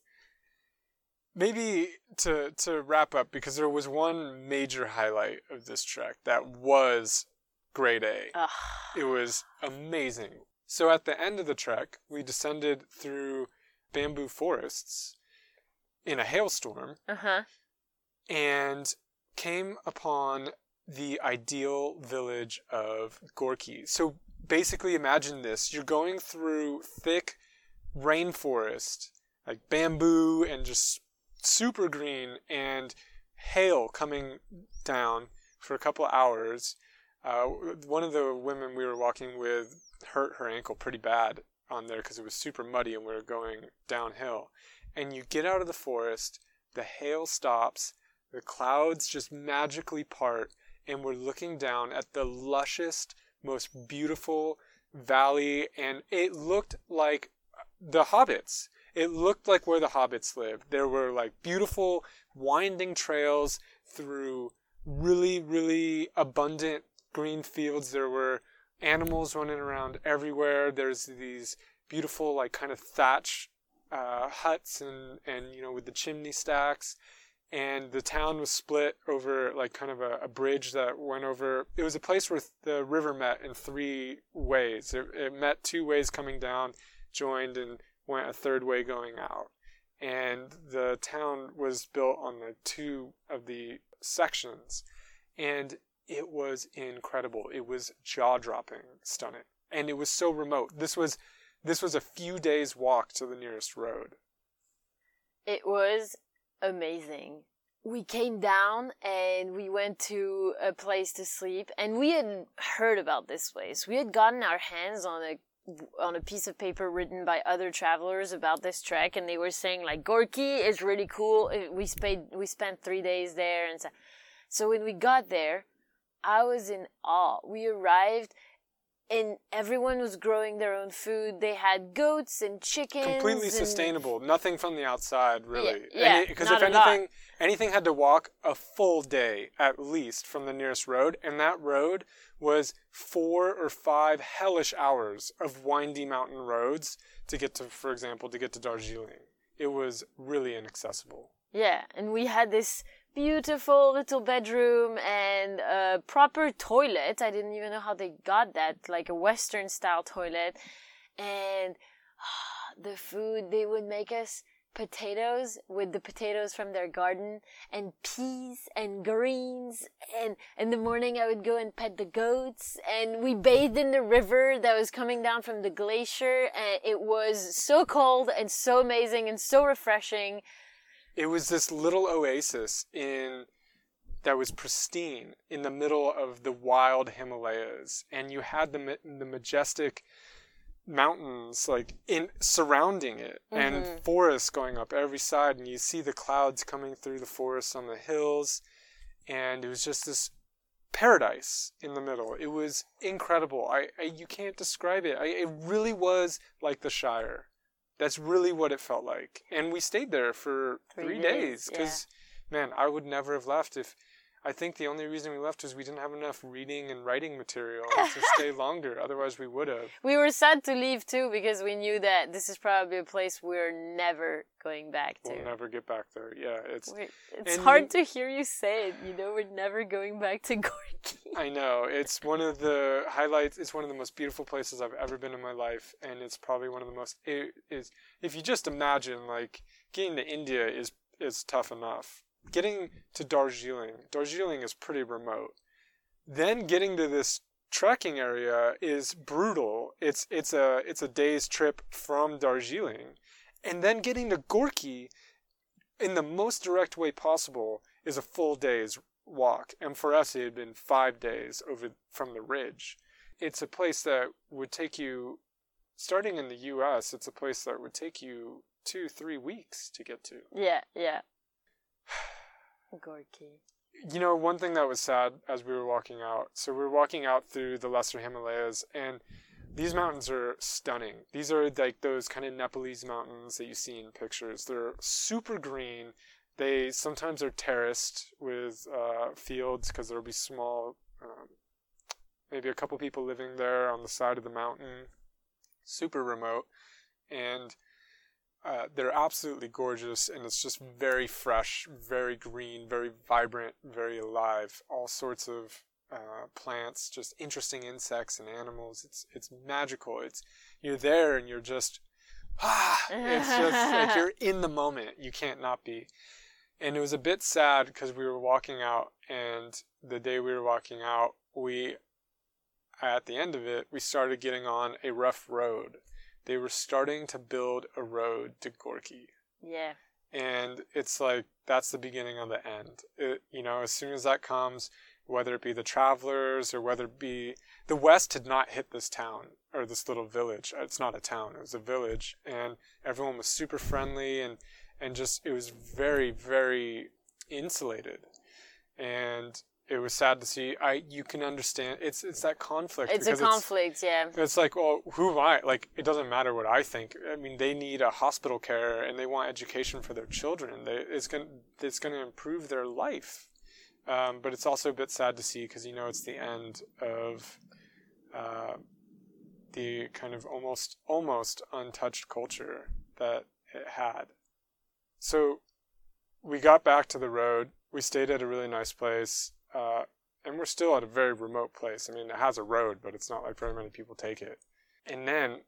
Speaker 1: maybe to to wrap up because there was one major highlight of this trek that was grade A.
Speaker 2: Ugh.
Speaker 1: It was amazing. So at the end of the trek, we descended through bamboo forests in a hailstorm
Speaker 2: Uh-huh.
Speaker 1: and came upon the ideal village of Gorkey. So basically, imagine this you're going through thick rainforest, like bamboo and just super green, and hail coming down for a couple of hours. Uh, one of the women we were walking with hurt her ankle pretty bad on there because it was super muddy and we were going downhill. And you get out of the forest, the hail stops, the clouds just magically part, and we're looking down at the lushest, most beautiful valley, and it looked like the hobbits. It looked like where the hobbits lived. There were like beautiful winding trails through really, really abundant green fields. There were animals running around everywhere. There's these beautiful, like, kind of thatch uh, huts and, and, you know, with the chimney stacks. And the town was split over, like, kind of a, a bridge that went over. It was a place where the river met in three ways. It, it met two ways coming down, joined, and went a third way going out. And the town was built on the two of the sections. And it was incredible. It was jaw-dropping, stunning, and it was so remote. This was this was a few days walk to the nearest road.
Speaker 2: It was amazing. We came down and we went to a place to sleep and we had heard about this place. We had gotten our hands on a on a piece of paper written by other travelers about this trek and they were saying like Gorkey is really cool. Uh, we spent we spent 3 days there and so, so when we got there, I was in awe. We arrived and everyone was growing their own food. They had goats and chickens.
Speaker 1: Completely
Speaker 2: and-
Speaker 1: sustainable. Nothing from the outside, really.
Speaker 2: Yeah, yeah,
Speaker 1: Because
Speaker 2: not
Speaker 1: if anything, anything had to walk a full day at least from the nearest road, and that road was four or five hellish hours of windy mountain roads to get to, for example, to get to Darjeeling. It was really inaccessible.
Speaker 2: Yeah, and we had this beautiful little bedroom and a proper toilet. I didn't even know how they got that, like a Western style toilet. And the food, they would make us potatoes with the potatoes from their garden and peas and greens and in the morning I would go and pet the goats and we bathed in the river that was coming down from the glacier and it was so cold and so amazing and so refreshing
Speaker 1: It was this little oasis in that was pristine in the middle of the wild Himalayas, and you had the the majestic mountains like in surrounding it, and mm-hmm. forests going up every side, and you see the clouds coming through the forests on the hills, and it was just this paradise in the middle. It was incredible. I, I you can't describe it. I, it really was like the Shire. That's really what it felt like. And we stayed there for
Speaker 2: Three
Speaker 1: three,
Speaker 2: days,
Speaker 1: days because, man, I would never have left if. I think the only reason we left was we didn't have enough reading and writing material to stay longer. Otherwise, we would have.
Speaker 2: We were sad to leave too because we knew that this is probably a place we're never going back to.
Speaker 1: We'll never get back there. Yeah, it's.
Speaker 2: We- it's hard
Speaker 1: you-
Speaker 2: to hear you say it. You know, we're never going back to Gorkey.
Speaker 1: I know it's one of the highlights. It's one of the most beautiful places I've ever been in my life, and it's probably one of the most. It is if you just imagine like getting to India is is tough enough. Getting to Darjeeling, Darjeeling is pretty remote. Then getting to this trekking area is brutal. It's it's a it's a day's trip from Darjeeling, and then getting to Gorkey in the most direct way possible is a full day's walk. And for us, it had been five days over from the ridge. It's a place that would take you, starting in the U.S., it's a place that would take you two, three weeks to get to.
Speaker 2: Yeah, yeah. Gorkey.
Speaker 1: You know, one thing that was sad as we were walking out. So we were walking out through the Lesser Himalayas, and these mountains are stunning. These are like those kind of Nepalese mountains that you see in pictures. They're super green. They sometimes are terraced with uh, fields because there'll be small, um, maybe a couple people living there on the side of the mountain. Super remote, and uh, they're absolutely gorgeous, and it's just very fresh, very green, very vibrant, very alive. All sorts of uh, plants, just interesting insects and animals. It's it's magical. It's you're there and you're just ah. It's just like you're in the moment. You can't not be. and it was a bit sad because we were walking out, and the day we were walking out, we at the end of it, we started getting on a rough road. They were starting to build a road to Gorkey.
Speaker 2: Yeah.
Speaker 1: And it's like, that's the beginning of the end. It, you know, as soon as that comes, whether it be the travelers or whether it be the West had not hit this town or this little village. It's not a town, it was a village. And everyone was super friendly and, and just, it was very, very insulated. And it was sad to see. I you can understand. It's it's that conflict.
Speaker 2: It's a conflict, yeah.
Speaker 1: It's like, well, who am I? Like, it doesn't matter what I think. I mean, they need a hospital care and they want education for their children. They, it's gonna it's gonna improve their life. Um, but it's also a bit sad to see because you know it's the end of uh, the kind of almost almost untouched culture that it had. So we got back to the road. We stayed at a really nice place. Uh, and we're still at a very remote place. I mean, it has a road, but it's not like very many people take it. And then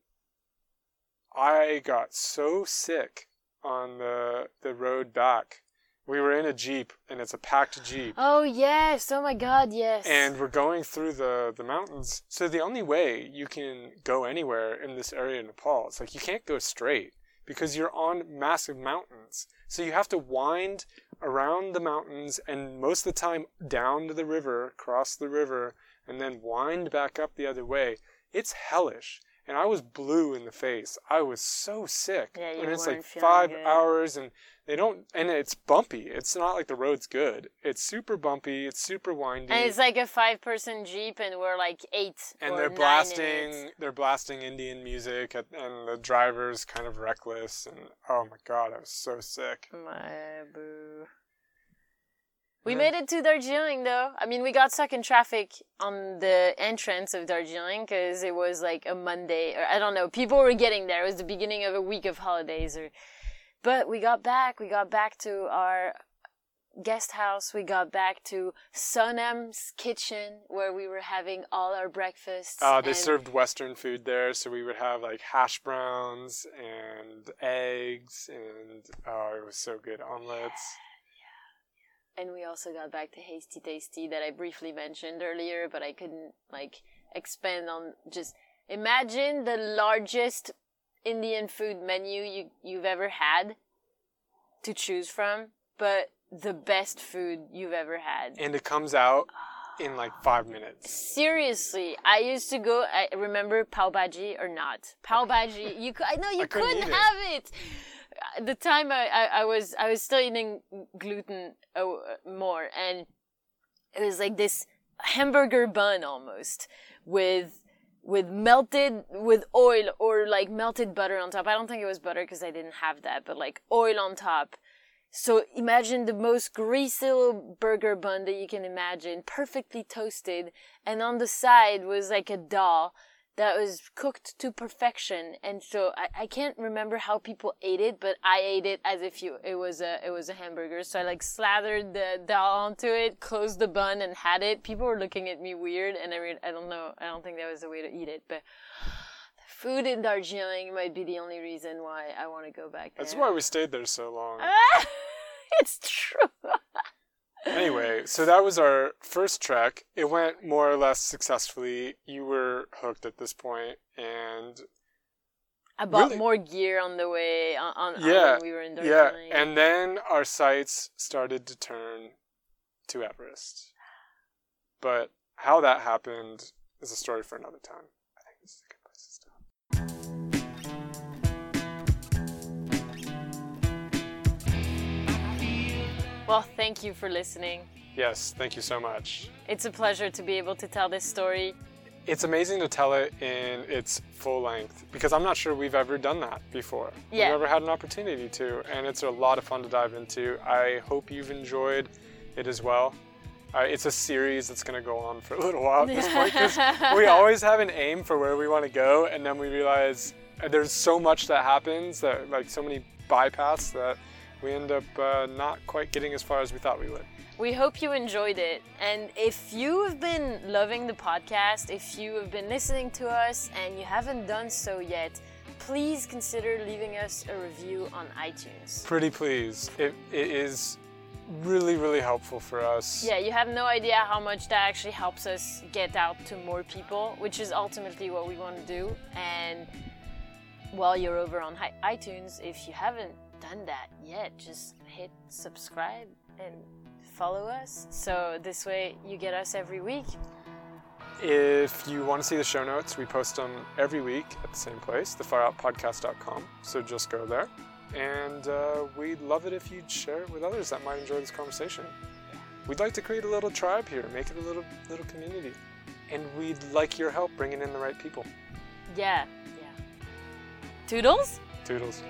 Speaker 1: I got so sick on the the road back. We were in a jeep, and it's a packed jeep,
Speaker 2: Oh yes! Oh my God, yes.
Speaker 1: and we're going through the the mountains. So the only way you can go anywhere in this area of Nepal, it's like you can't go straight because you're on massive mountains. So you have to wind around the mountains and most of the time down to the river, cross the river, and then wind back up the other way. It's hellish. And I was blue in the face. I was so sick.
Speaker 2: Yeah, you
Speaker 1: and it's like five
Speaker 2: good.
Speaker 1: hours and they don't and it's bumpy. It's not like the road's good. It's super bumpy, it's super windy.
Speaker 2: and it's like a five-person jeep, and we're like eight.
Speaker 1: and
Speaker 2: or
Speaker 1: they're blasting they're blasting Indian music at, and the driver's kind of reckless and oh my god, I was so sick.
Speaker 2: My boo. We made it to Darjeeling though. I mean, we got stuck in traffic on the entrance of Darjeeling because it was like a Monday, or I don't know. People were getting there. It was the beginning of a week of holidays, or. But we got back. We got back to our guest house. We got back to Sonam's kitchen where we were having all our breakfasts.
Speaker 1: Uh, they served Western food there, so we would have like hash browns and eggs, and oh, it was so good. Omelets.
Speaker 2: And we also got back to Hasty Tasty that I briefly mentioned earlier, but I couldn't like expand on just imagine the largest Indian food menu you you've ever had to choose from, but the best food you've ever had.
Speaker 1: And it comes out in like five minutes.
Speaker 2: Seriously, I used to go. I remember pav bhaji or not pav bhaji. You, cou- I know you
Speaker 1: I couldn't
Speaker 2: couldn't
Speaker 1: eat it.
Speaker 2: have it. At the time, I, I, I was I was still eating gluten uh, more, and it was like this hamburger bun almost with with melted with oil or like melted butter on top. I don't think it was butter because I didn't have that, but like oil on top. So imagine the most greasy little burger bun that you can imagine, perfectly toasted, and on the side was like a dal that was cooked to perfection. And so I, I can't remember how people ate it, but I ate it as if you it was a it was a hamburger. So I like slathered the dal onto it, closed the bun, and had it. People were looking at me weird, and I re- I don't know, I don't think that was the way to eat it, but. Food in Darjeeling might be the only reason why I want to go back there.
Speaker 1: That's why we stayed there so long.
Speaker 2: it's true.
Speaker 1: Anyway, so that was our first trek. It went more or less successfully. You were hooked at this point, and
Speaker 2: I bought
Speaker 1: Really?
Speaker 2: more gear on the way on, on,
Speaker 1: yeah,
Speaker 2: when we were in
Speaker 1: yeah, and then our sights started to turn to Everest. But how that happened is a story for another time.
Speaker 2: Well, thank you for listening.
Speaker 1: Yes, thank you so much.
Speaker 2: It's a pleasure to be able to tell this story.
Speaker 1: It's amazing to tell it in its full length because I'm not sure we've ever done that before.
Speaker 2: Yeah.
Speaker 1: We've never had an opportunity to, and it's a lot of fun to dive into. I hope you've enjoyed it as well. Uh, it's a series that's going to go on for a little while at this point because we always have an aim for where we want to go, and then we realize uh, there's so much that happens that, like, so many bypaths that we end up uh, not quite getting as far as we thought we would.
Speaker 2: We hope you enjoyed it. And if you have been loving the podcast, if you have been listening to us and you haven't done so yet, please consider leaving us a review on iTunes.
Speaker 1: Pretty please. It, it is really, really helpful for us.
Speaker 2: Yeah, you have no idea how much that actually helps us get out to more people, which is ultimately what we want to do. And while you're over on hi- iTunes, if you haven't done that yet, just hit subscribe and follow us. So this way you get us every week.
Speaker 1: If you want to see the show notes, we post them every week at the same place, thefaroutpodcast.com. So just go there. And uh, we'd love it if you'd share it with others that might enjoy this conversation. We'd like to create a little tribe here, make it a little little community. And we'd like your help bringing in the right people.
Speaker 2: Yeah, yeah. Toodles?
Speaker 1: Toodles.